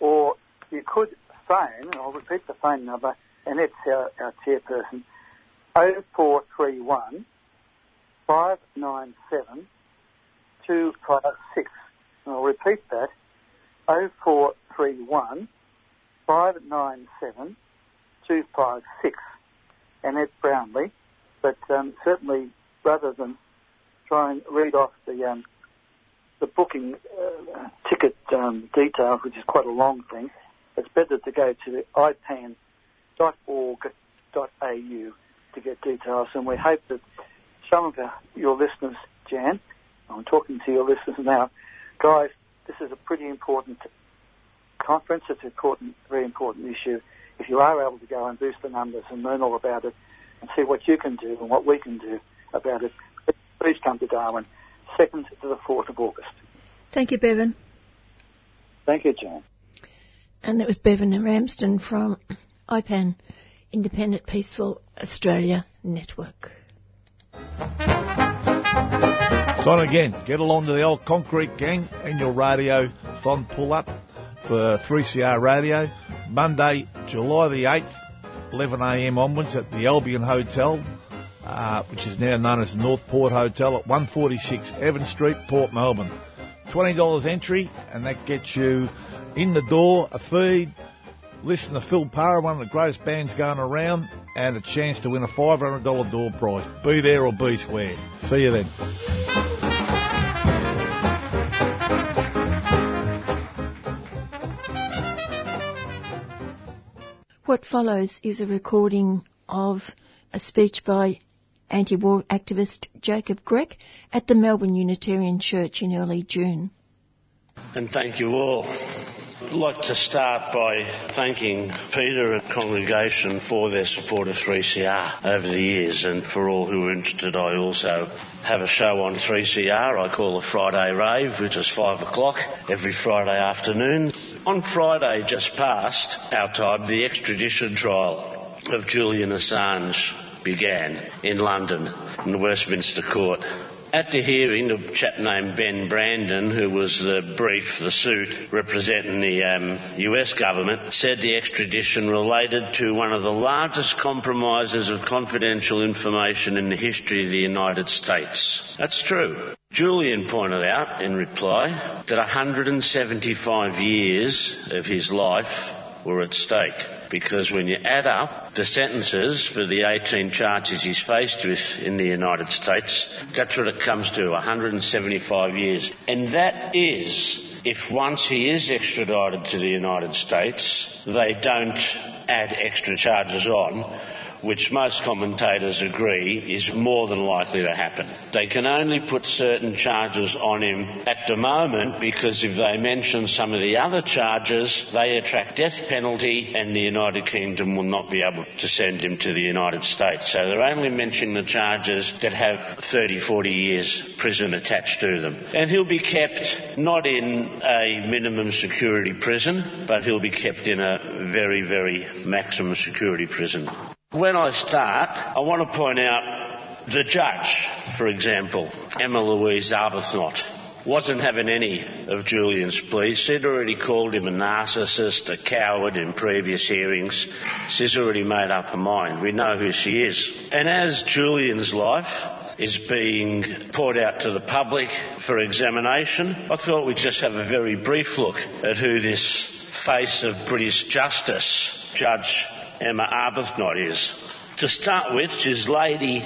or you could phone, I'll repeat the phone number, and it's our, our chairperson, 0431 597 256. And I'll repeat that, 0431 597 256. Annette Brownlie. But um, certainly, rather than try and read off the um, the booking uh, ticket um, details, which is quite a long thing, it's better to go to ipan.org.au to get details. And we hope that some of our, your listeners, Jan, I'm talking to your listeners now, guys, this is a pretty important conference. It's an important, very important issue. If you are able to go and boost the numbers and learn all about it and see what you can do and what we can do about it, please come to Darwin, 2nd to the 4th of August. Thank you, Bevan. Thank you, Jan. And that was Bevan Ramsden from IPAN, Independent Peaceful Australia Network. So on again, get along to the old concrete gang and your radio thon pull up for 3CR radio, Monday, July the 8th, 11am onwards at the Albion Hotel, uh, which is now known as the Northport Hotel at 146 Evan Street, Port Melbourne. $20 entry, and that gets you in the door, a feed, listen to Phil Parra, one of the greatest bands going around, and a chance to win a $500 door prize. Be there or be square. See you then. What follows is a recording of a speech by anti war activist Jacob Grech at the Melbourne Unitarian Church in early June. And thank you all. I'd like to start by thanking Peter and congregation for their support of 3CR over the years and for all who are interested I also have a show on 3CR I call a Friday Rave which is 5 o'clock every Friday afternoon. On Friday just past our time the extradition trial of Julian Assange began in London in the Westminster Court. At the hearing, a chap named Ben Brandon, who was the brief, the suit representing the um, US government, said the extradition related to one of the largest compromises of confidential information in the history of the United States. That's true. Julian pointed out in reply that 175 years of his life were at stake because when you add up the sentences for the 18 charges he's faced with in the United States, that's what it comes to 175 years. And that is if once he is extradited to the United States, they don't add extra charges on which most commentators agree is more than likely to happen. They can only put certain charges on him at the moment because if they mention some of the other charges, they attract death penalty and the United Kingdom will not be able to send him to the United States. So they're only mentioning the charges that have 30, 40 years prison attached to them. And he'll be kept not in a minimum security prison, but he'll be kept in a very, very maximum security prison. When I start, I want to point out the judge, for example, Emma Louise Arbuthnot, wasn't having any of Julian's pleas. She'd already called him a narcissist, a coward in previous hearings. She's already made up her mind. We know who she is. And as Julian's life is being poured out to the public for examination, I thought we'd just have a very brief look at who this face of British justice, Judge Emma Arbuthnot is. To start with, she's Lady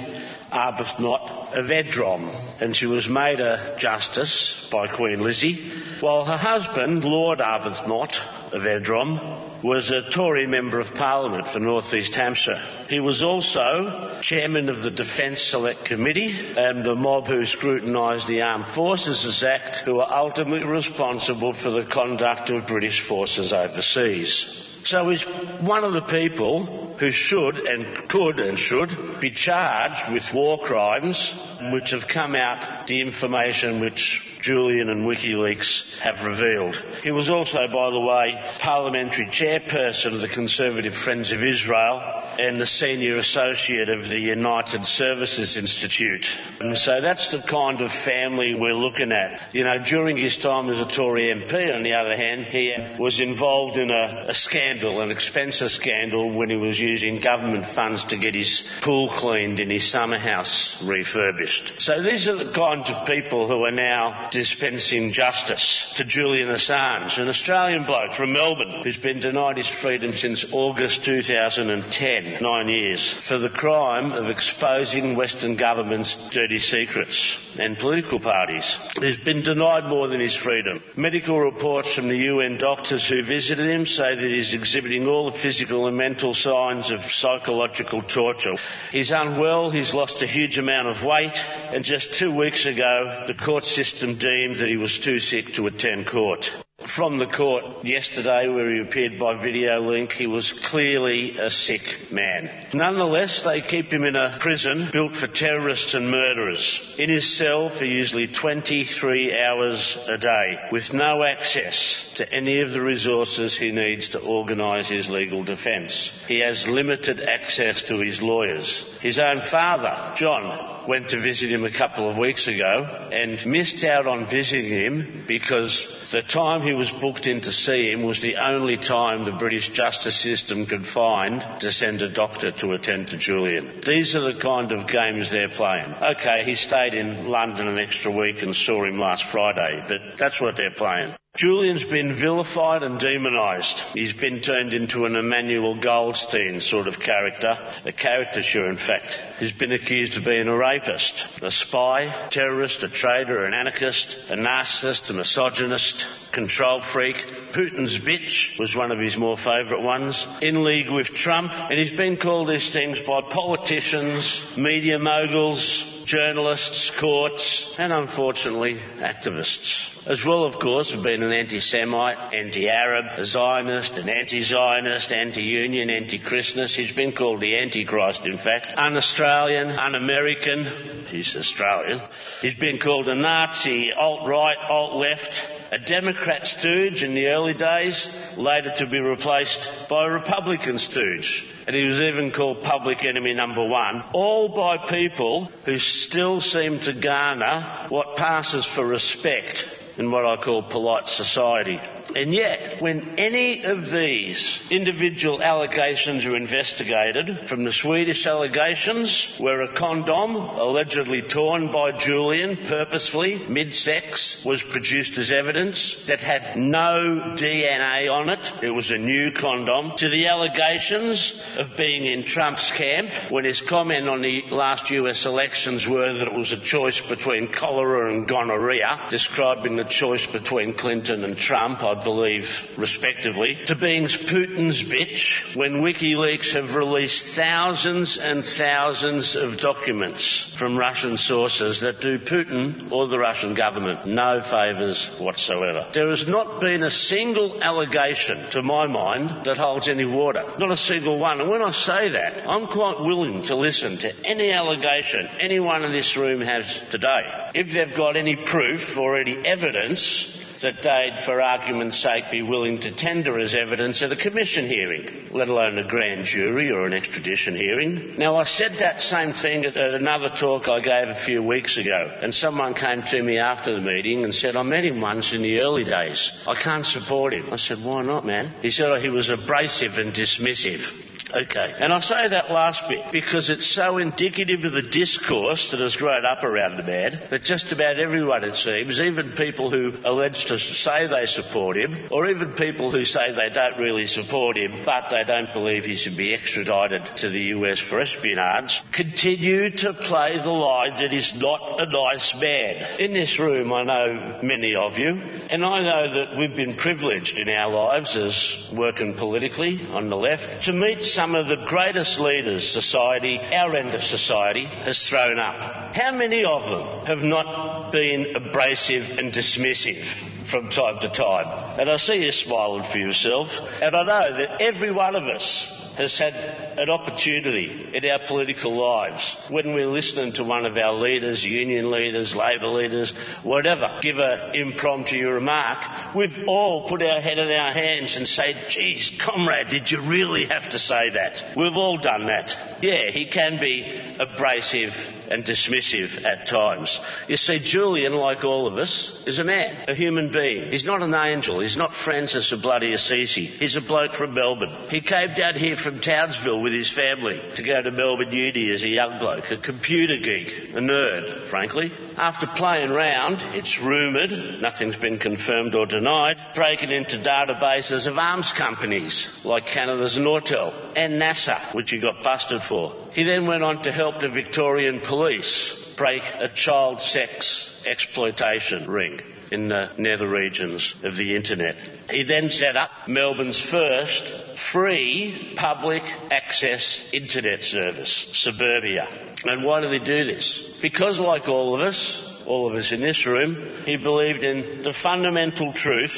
Arbuthnot of Edrom, and she was made a justice by Queen Lizzie, while her husband, Lord Arbuthnot of Edrom, was a Tory Member of Parliament for North East Hampshire. He was also chairman of the Defence Select Committee and the mob who scrutinised the Armed Forces Act, who are ultimately responsible for the conduct of British forces overseas. So he's one of the people who should and could and should be charged with war crimes which have come out, the information which Julian and WikiLeaks have revealed. He was also, by the way, parliamentary chairperson of the Conservative Friends of Israel and the senior associate of the United Services Institute. And so that's the kind of family we're looking at. You know, during his time as a Tory MP, on the other hand, he was involved in a, a scandal, an expensive scandal, when he was using government funds to get his pool cleaned in his summer house refurbished. So these are the kinds of people who are now dispensing justice to Julian Assange, an Australian bloke from Melbourne who's been denied his freedom since August 2010, nine years, for the crime of exposing Western governments' dirty secrets and political parties. He's been denied more than his freedom. Medical reports from the UN doctors who visited him say that he's exhibiting all the physical and mental signs of psychological torture. He's unwell, he's lost a huge amount of weight, and just two weeks ago, the court system deemed that he was too sick to attend court. From the court yesterday, where he appeared by video link, he was clearly a sick man. Nonetheless, they keep him in a prison built for terrorists and murderers. In his cell for usually 23 hours a day, with no access to any of the resources he needs to organise his legal defence. He has limited access to his lawyers. His own father, John, went to visit him a couple of weeks ago and missed out on visiting him because the time he was booked in to see him was the only time the British justice system could find to send a doctor to attend to Julian. These are the kind of games they're playing. Okay, he stayed in London an extra week and saw him last Friday, but that's what they're playing. Julian's been vilified and demonised. He's been turned into an Emmanuel Goldstein sort of character, a caricature in fact. He's been accused of being a rapist, a spy, a terrorist, a traitor, an anarchist, a narcissist, a misogynist, control freak, Putin's bitch was one of his more favourite ones. In league with Trump, and he's been called these things by politicians, media moguls, journalists, courts, and unfortunately activists. As well, of course, have been an anti-Semite, anti-Arab, a Zionist, an anti-Zionist, anti-Union, anti-Christmas. He's been called the Antichrist, in fact. Un-Australian, un-American. He's Australian. He's been called a Nazi, alt-right, alt-left, a Democrat stooge in the early days, later to be replaced by a Republican stooge. And he was even called public enemy number one, all by people who still seem to garner what passes for respect in what I call polite society. And yet, when any of these individual allegations are investigated, from the Swedish allegations, where a condom allegedly torn by Julian purposefully, mid-sex, was produced as evidence that had no DNA on it, it was a new condom, to the allegations of being in Trump's camp, when his comment on the last US elections were that it was a choice between cholera and gonorrhea, describing the choice between Clinton and Trump, I believe, respectively, to being Putin's bitch when WikiLeaks have released thousands and thousands of documents from Russian sources that do Putin or the Russian government no favours whatsoever. There has not been a single allegation, to my mind, that holds any water. Not a single one. And when I say that, I'm quite willing to listen to any allegation anyone in this room has today. If they've got any proof or any evidence that they'd, for argument's sake, be willing to tender as evidence at a commission hearing, let alone a grand jury or an extradition hearing. Now, I said that same thing at, at another talk I gave a few weeks ago, and someone came to me after the meeting and said, I met him once in the early days. I can't support him. I said, why not, man? He said, oh, he was abrasive and dismissive. Okay. And I say that last bit because it's so indicative of the discourse that has grown up around the man that just about everyone, it seems, even people who allege to say they support him, or even people who say they don't really support him, but they don't believe he should be extradited to the US for espionage, continue to play the line that he's not a nice man. In this room, I know many of you, and I know that we've been privileged in our lives as working politically on the left to meet some of the greatest leaders society, our end of society, has thrown up. How many of them have not been abrasive and dismissive? From time to time. And I see you smiling for yourself. And I know that every one of us has had an opportunity in our political lives when we're listening to one of our leaders, union leaders, Labor leaders, whatever, give an impromptu remark, we've all put our head in our hands and said, geez, comrade, did you really have to say that? We've all done that. Yeah, he can be abrasive and dismissive at times. You see, Julian, like all of us, is a man, a human being. He's not an angel. He's not Francis of Bloody Assisi. He's a bloke from Melbourne. He came down here from Townsville with his family to go to Melbourne Uni as a young bloke, a computer geek, a nerd, frankly. After playing round, it's rumoured, nothing's been confirmed or denied, breaking into databases of arms companies like Canada's Nortel and NASA, which he got busted for. He then went on to help the Victorian police break a child sex exploitation ring in the nether regions of the internet. He then set up Melbourne's first free public access internet service, Suburbia. And why did he do this? Because like all of us, all of us in this room, he believed in the fundamental truth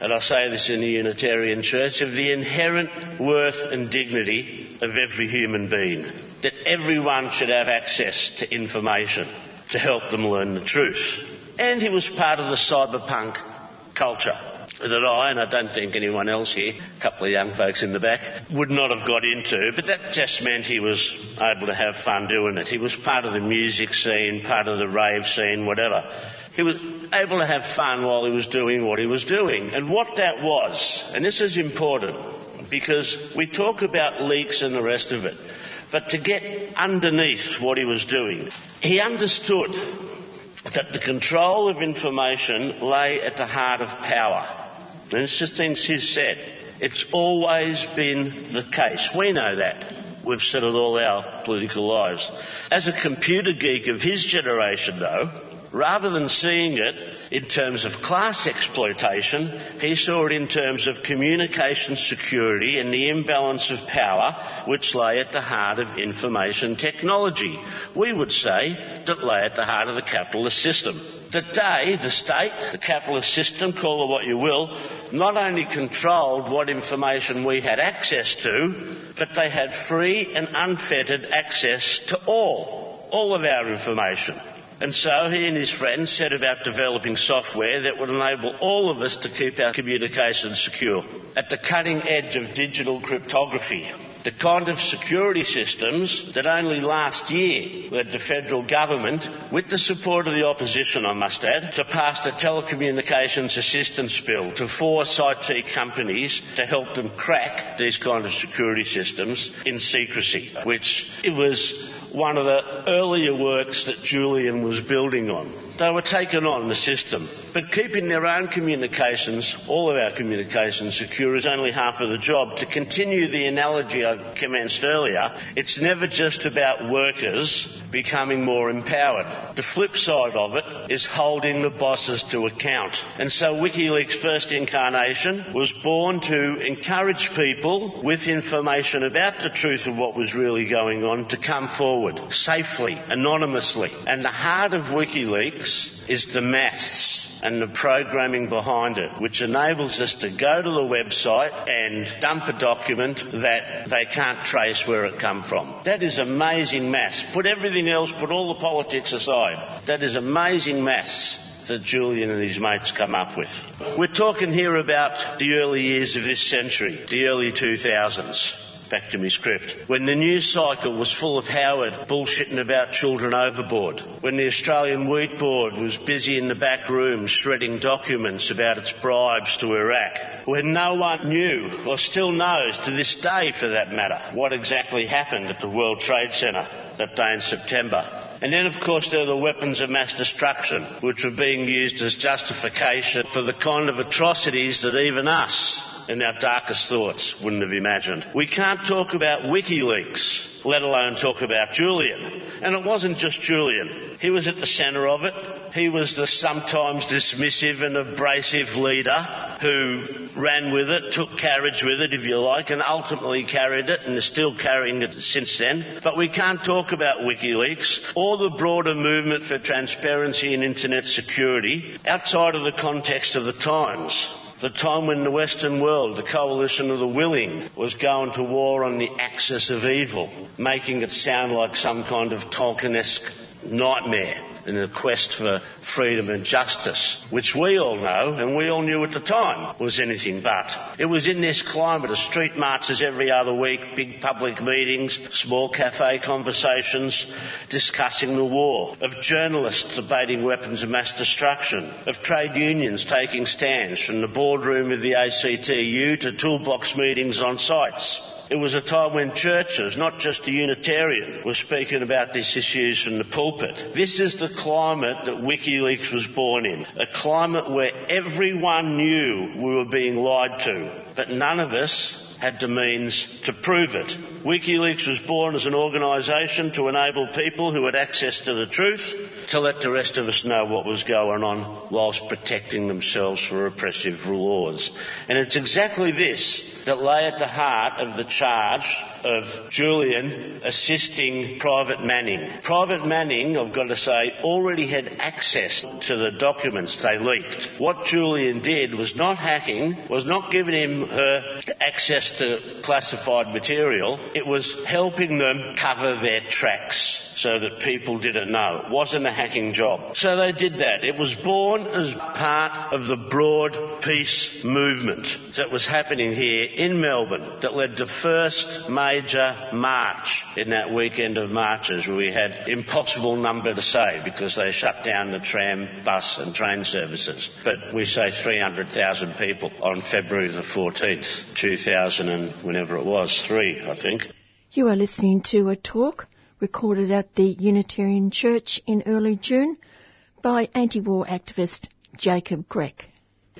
and I say this in the Unitarian Church, of the inherent worth and dignity of every human being. That everyone should have access to information to help them learn the truth. And he was part of the cyberpunk culture that I, and I don't think anyone else here, a couple of young folks in the back, would not have got into, but that just meant he was able to have fun doing it. He was part of the music scene, part of the rave scene, whatever. He was able to have fun while he was doing what he was doing. And what that was, and this is important, because we talk about leaks and the rest of it, but to get underneath what he was doing, he understood that the control of information lay at the heart of power. And it's just things he said. It's always been the case. We know that. We've said it all our political lives. As a computer geek of his generation, though, Rather than seeing it in terms of class exploitation, he saw it in terms of communication security and the imbalance of power which lay at the heart of information technology. We would say that lay at the heart of the capitalist system. Today, the state, the capitalist system, call it what you will, not only controlled what information we had access to, but they had free and unfettered access to all, all of our information. And so he and his friends set about developing software that would enable all of us to keep our communications secure. At the cutting edge of digital cryptography, the kind of security systems that only last year led the federal government, with the support of the opposition, I must add, to pass the telecommunications assistance bill to force IT companies to help them crack these kind of security systems in secrecy, which it was one of the earlier works that Julian was building on. They were taken on the system. But keeping their own communications, all of our communications secure is only half of the job. To continue the analogy I commenced earlier, it's never just about workers becoming more empowered. The flip side of it is holding the bosses to account. And so WikiLeaks' first incarnation was born to encourage people with information about the truth of what was really going on to come forward safely, anonymously. And the heart of WikiLeaks is the maths and the programming behind it, which enables us to go to the website and dump a document that they can't trace where it come from. That is amazing maths. Put everything else, put all the politics aside. That is amazing maths that Julian and his mates come up with. We're talking here about the early years of this century, the early 2000s back to my script. When the news cycle was full of Howard bullshitting about children overboard. When the Australian Wheat Board was busy in the back room shredding documents about its bribes to Iraq. When no one knew, or still knows to this day for that matter, what exactly happened at the World Trade Centre that day in September. And then, of course, there are the weapons of mass destruction, which were being used as justification for the kind of atrocities that even us, in our darkest thoughts wouldn't have imagined. We can't talk about WikiLeaks, let alone talk about Julian. And it wasn't just Julian. He was at the centre of it. He was the sometimes dismissive and abrasive leader who ran with it, took carriage with it, if you like, and ultimately carried it and is still carrying it since then. But we can't talk about WikiLeaks or the broader movement for transparency and internet security outside of the context of the times the time when the Western world, the coalition of the willing, was going to war on the axis of evil, making it sound like some kind of Tolkien-esque nightmare in the quest for freedom and justice, which we all know and we all knew at the time was anything but. It was in this climate of street marches every other week, big public meetings, small cafe conversations discussing the war, of journalists debating weapons of mass destruction, of trade unions taking stands from the boardroom of the ACTU to toolbox meetings on sites. It was a time when churches, not just the Unitarian, were speaking about these issues from the pulpit. This is the climate that WikiLeaks was born in. A climate where everyone knew we were being lied to, but none of us had the means to prove it. WikiLeaks was born as an organisation to enable people who had access to the truth to let the rest of us know what was going on whilst protecting themselves from oppressive laws. And it's exactly this that lay at the heart of the charge of Julian assisting Private Manning. Private Manning, I've got to say, already had access to the documents they leaked. What Julian did was not hacking, was not giving him her access to classified material, it was helping them cover their tracks so that people didn't know. It wasn't a hacking job. So they did that. It was born as part of the broad peace movement that was happening here in Melbourne that led to first major march in that weekend of marches where we had impossible number to say because they shut down the tram, bus and train services. But we say 300,000 people on February the 14th, 2000 and whenever it was, three, I think. You are listening to a talk recorded at the Unitarian Church in early June by anti war activist Jacob Grech.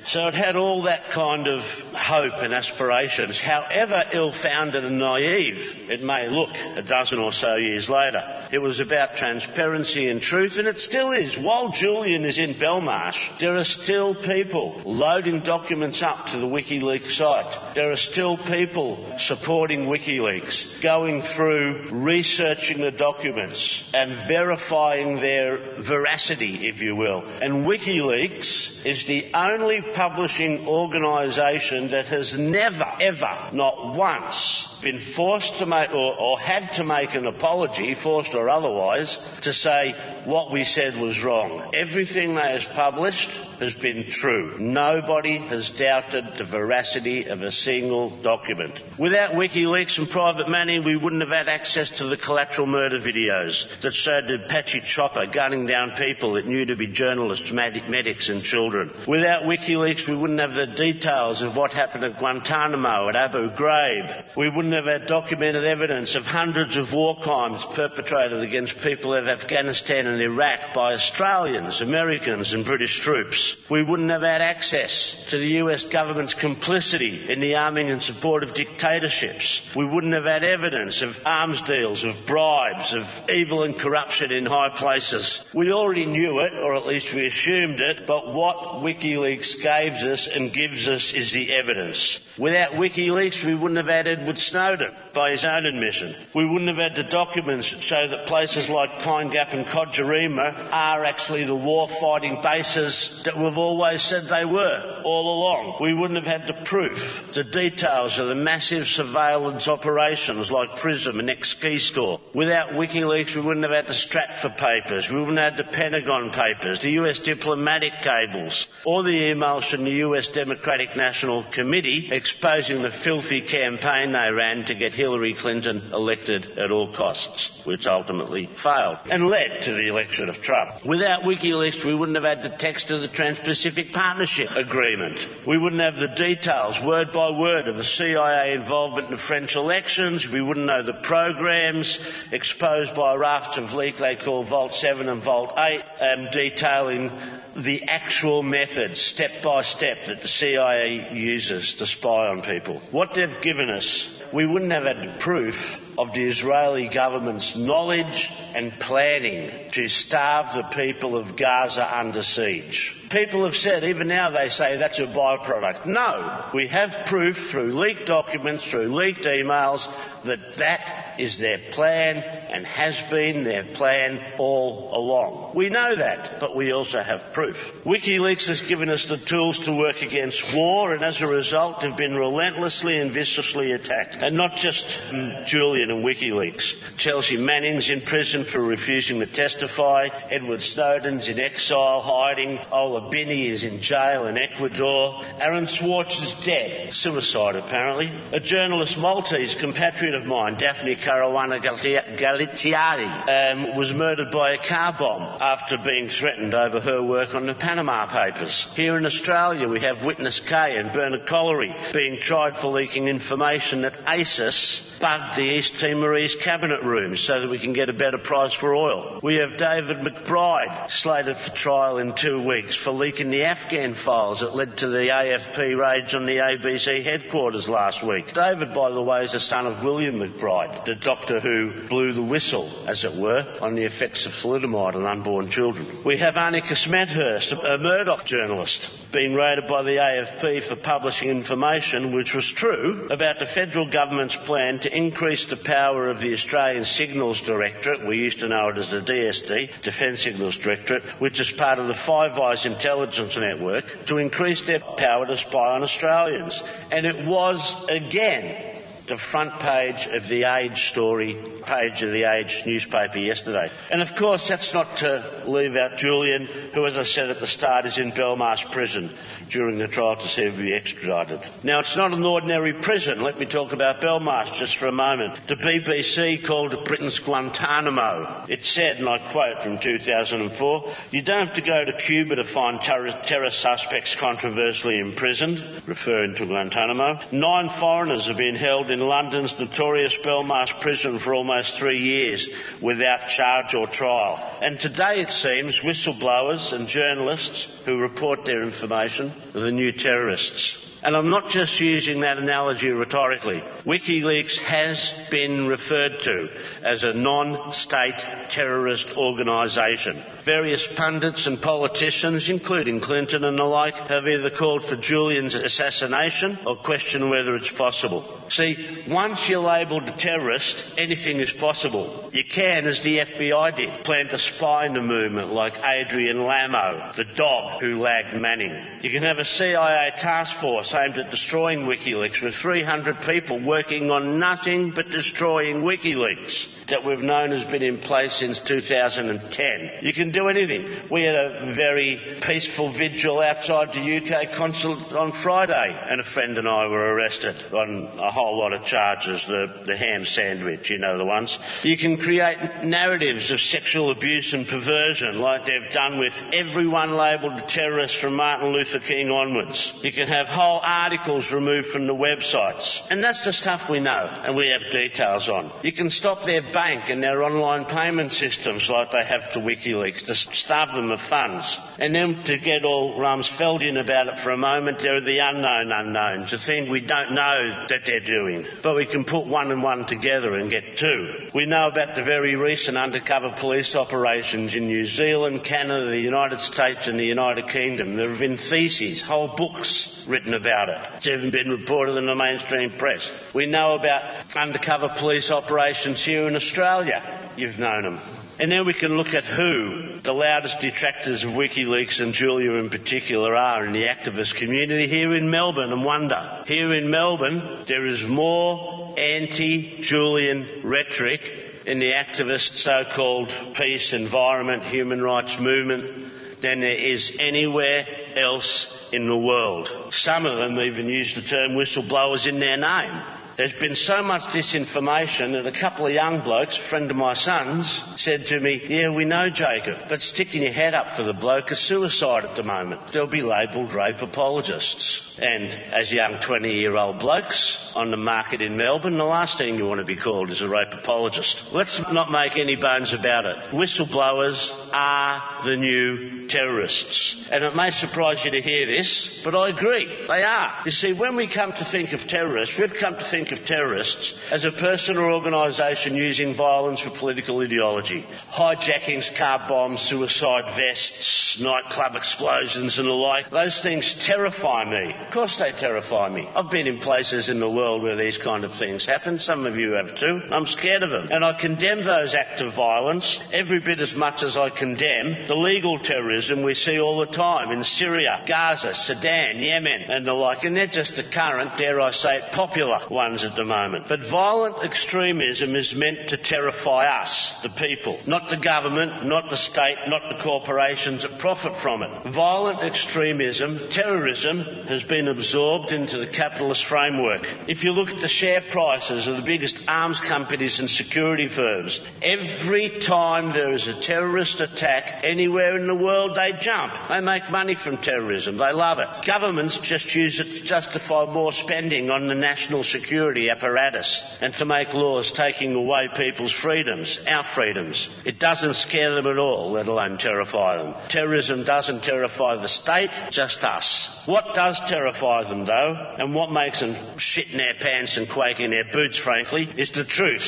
So it had all that kind of hope and aspirations, however ill-founded and naive it may look a dozen or so years later. It was about transparency and truth, and it still is. While Julian is in Belmarsh, there are still people loading documents up to the WikiLeaks site. There are still people supporting WikiLeaks, going through, researching the documents, and verifying their veracity, if you will. And WikiLeaks is the only publishing organisation that has never, ever, not once, been forced to make or, or, had to make an apology, forced or otherwise, to say what we said was wrong. Everything they has published has been true. Nobody has doubted the veracity of a single document. Without WikiLeaks and Private Manning, we wouldn't have had access to the collateral murder videos that showed the Apache chopper gunning down people that knew to be journalists, medics and children. Without WikiLeaks, we wouldn't have the details of what happened at Guantanamo, at Abu Ghraib. We wouldn't have had documented evidence of hundreds of war crimes perpetrated against people of Afghanistan and Iraq by Australians, Americans and British troops. We wouldn't have had access to the US government's complicity in the arming and support of dictatorships. We wouldn't have had evidence of arms deals, of bribes, of evil and corruption in high places. We already knew it, or at least we assumed it, but what WikiLeaks gives us and gives us is the evidence. Without WikiLeaks, we wouldn't have had Edward Snowden, by his own admission. We wouldn't have had the documents that show that places like Pine Gap and Kojarena are actually the war-fighting bases that we've always said they were all along. We wouldn't have had the proof, the details of the massive surveillance operations like PRISM and X-Keyscore. Without WikiLeaks, we wouldn't have had the Stratfor papers. We wouldn't have had the Pentagon papers, the US diplomatic cables, or the emails from the US Democratic National Committee exposing the filthy campaign they ran to get Hillary Clinton elected at all costs, which ultimately failed and led to the election of Trump. Without WikiLeaks, we wouldn't have had the text of the Trans-Pacific Partnership Agreement. We wouldn't have the details, word by word, of the CIA involvement in the French elections. We wouldn't know the programs exposed by rafts of leak they call Vault 7 and Vault 8, um, detailing the actual methods, step by step, that the CIA uses to spy on people. What they've given us, we wouldn't have had proof of the Israeli government's knowledge and planning to starve the people of Gaza under siege. People have said, even now they say that's a byproduct. No, we have proof through leaked documents, through leaked emails, that that is their plan and has been their plan all along. We know that, but we also have proof. WikiLeaks has given us the tools to work against war and as a result have been relentlessly and viciously attacked. And not just mm, And WikiLeaks. Chelsea Manning's in prison for refusing to testify. Edward Snowden's in exile hiding. Ola Bini is in jail in Ecuador. Aaron Swartz is dead. Suicide apparently. A journalist Maltese compatriot of mine, Daphne Caruana Galizia, um, was murdered by a car bomb after being threatened over her work on the Panama Papers. Here in Australia, we have Witness K and Bernard Collaery being tried for leaking information that ASIS bugged the East Timorese cabinet room so that we can get a better price for oil. We have David McBride slated for trial in two weeks for leaking the Afghan files that led to the AFP raids on the ABC headquarters last week. David, by the way, is the son of William McBride, the doctor who blew the whistle, as it were, on the effects of thalidomide on unborn children. We have Annika Smethurst, a Murdoch journalist, being raided by the AFP for publishing information which was true about the federal government's plan to increase the power of the Australian Signals Directorate, we used to know it as the DSD, Defence Signals Directorate, which is part of the Five Eyes intelligence network, to increase their power to spy on Australians. And it was, again, the front page of the Age story, page of the Age newspaper yesterday. And of course, that's not to leave out Julian, who, as I said at the start, is in Belmarsh prison during the trial to see if he be extradited. Now, it's not an ordinary prison. Let me talk about Belmarsh just for a moment. The BBC called it Britain's Guantanamo. It said, and I quote from 2004, you don't have to go to Cuba to find terror, terror suspects controversially imprisoned, referring to Guantanamo. Nine foreigners have been held in London's notorious Belmarsh prison for almost three years without charge or trial. And today it seems whistleblowers and journalists who report their information the new terrorists. And I'm not just using that analogy rhetorically. WikiLeaks has been referred to as a non-state terrorist organisation. Various pundits and politicians, including Clinton and the like, have either called for Julian's assassination or questioned whether it's possible. See, once you're labelled a terrorist, anything is possible. You can, as the FBI did, plant a spy in the movement like Adrian Lamo, the dog who lagged Manning. You can have a CIA task force aimed at destroying WikiLeaks with 300 people working on nothing but destroying WikiLeaks that we've known has been in place since 2010. You can do anything. We had a very peaceful vigil outside the UK consulate on Friday, and a friend and I were arrested on a whole lot of charges, the, the ham sandwich, you know the ones. You can create narratives of sexual abuse and perversion like they've done with everyone labelled a terrorist from Martin Luther King onwards. You can have whole articles removed from the websites. And that's the stuff we know and we have details on. You can stop their bank and their online payment systems like they have to WikiLeaks to starve them of funds. And then to get all Rumsfeldian about it for a moment, there are the unknown unknowns, the thing we don't know that they're doing. But we can put one and one together and get two. We know about the very recent undercover police operations in New Zealand, Canada, the United States and the United Kingdom. There have been theses, whole books written about it. It's even been reported in the mainstream press. We know about undercover police operations here in Australia. Australia, you've known them. And now we can look at who the loudest detractors of WikiLeaks and Julia in particular are in the activist community here in Melbourne and wonder. Here in Melbourne, there is more anti-Julian rhetoric in the activist so-called peace, environment, human rights movement than there is anywhere else in the world. Some of them even use the term whistleblowers in their name. There's been so much disinformation that a couple of young blokes, a friend of my son's, said to me, Yeah, we know Jacob, but sticking your head up for the bloke is suicide at the moment. They'll be labelled rape apologists. And as young 20 year old blokes on the market in Melbourne, the last thing you want to be called is a rape apologist. Let's not make any bones about it. Whistleblowers are the new terrorists. And it may surprise you to hear this, but I agree. They are. You see, when we come to think of terrorists, we've come to think of terrorists as a person or organisation using violence for political ideology. Hijackings, car bombs, suicide vests, nightclub explosions and the like. Those things terrify me. Of course they terrify me. I've been in places in the world where these kind of things happen. Some of you have too. I'm scared of them. And I condemn those acts of violence every bit as much as I condemn the legal terrorism we see all the time in Syria, Gaza, Sudan, Yemen and the like. And they're just the current, dare I say it, popular ones at the moment. But violent extremism is meant to terrify us, the people. Not the government, not the state, not the corporations that profit from it. Violent extremism, terrorism has been been absorbed into the capitalist framework. If you look at the share prices of the biggest arms companies and security firms, every time there is a terrorist attack anywhere in the world, they jump. They make money from terrorism. They love it. Governments just use it to justify more spending on the national security apparatus and to make laws taking away people's freedoms, our freedoms. It doesn't scare them at all, let alone terrify them. Terrorism doesn't terrify the state, just us. What does terrify them, though, and what makes them shit in their pants and quake in their boots, frankly, is the truth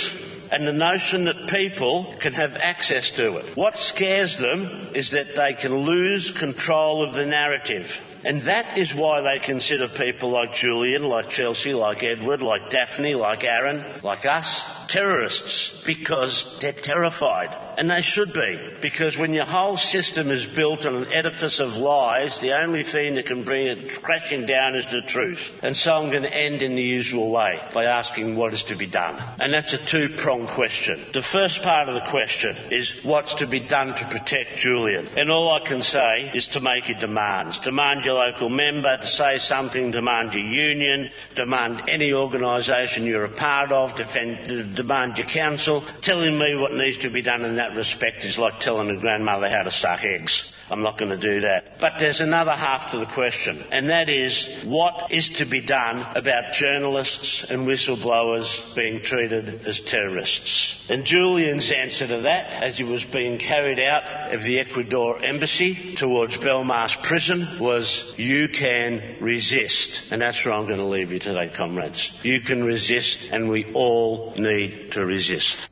and the notion that people can have access to it. What scares them is that they can lose control of the narrative. And that is why they consider people like Julian, like Chelsea, like Edward, like Daphne, like Aaron, like us, terrorists because they're terrified. And they should be. Because when your whole system is built on an edifice of lies, the only thing that can bring it crashing down is the truth. And so I'm going to end in the usual way by asking what is to be done. And that's a two pronged question. The first part of the question is what's to be done to protect Julian? And all I can say is to make your demands. Demand your local member to say something, demand your union, demand any organisation you're a part of, defend, demand your council. Telling me what needs to be done in that respect is like telling a grandmother how to suck eggs. I'm not going to do that. But there's another half to the question, and that is what is to be done about journalists and whistleblowers being treated as terrorists? And Julian's answer to that, as he was being carried out of the Ecuador embassy towards Belmarsh prison, was you can resist. And that's where I'm going to leave you today, comrades. You can resist, and we all need to resist.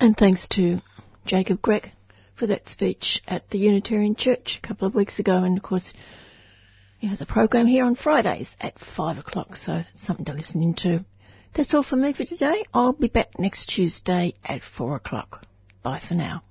And thanks to Jacob Grech for that speech at the Unitarian Church a couple of weeks ago. And of course, he has a program here on Fridays at 5 o'clock, so it's something to listen into. That's all for me for today. I'll be back next Tuesday at 4 o'clock. Bye for now.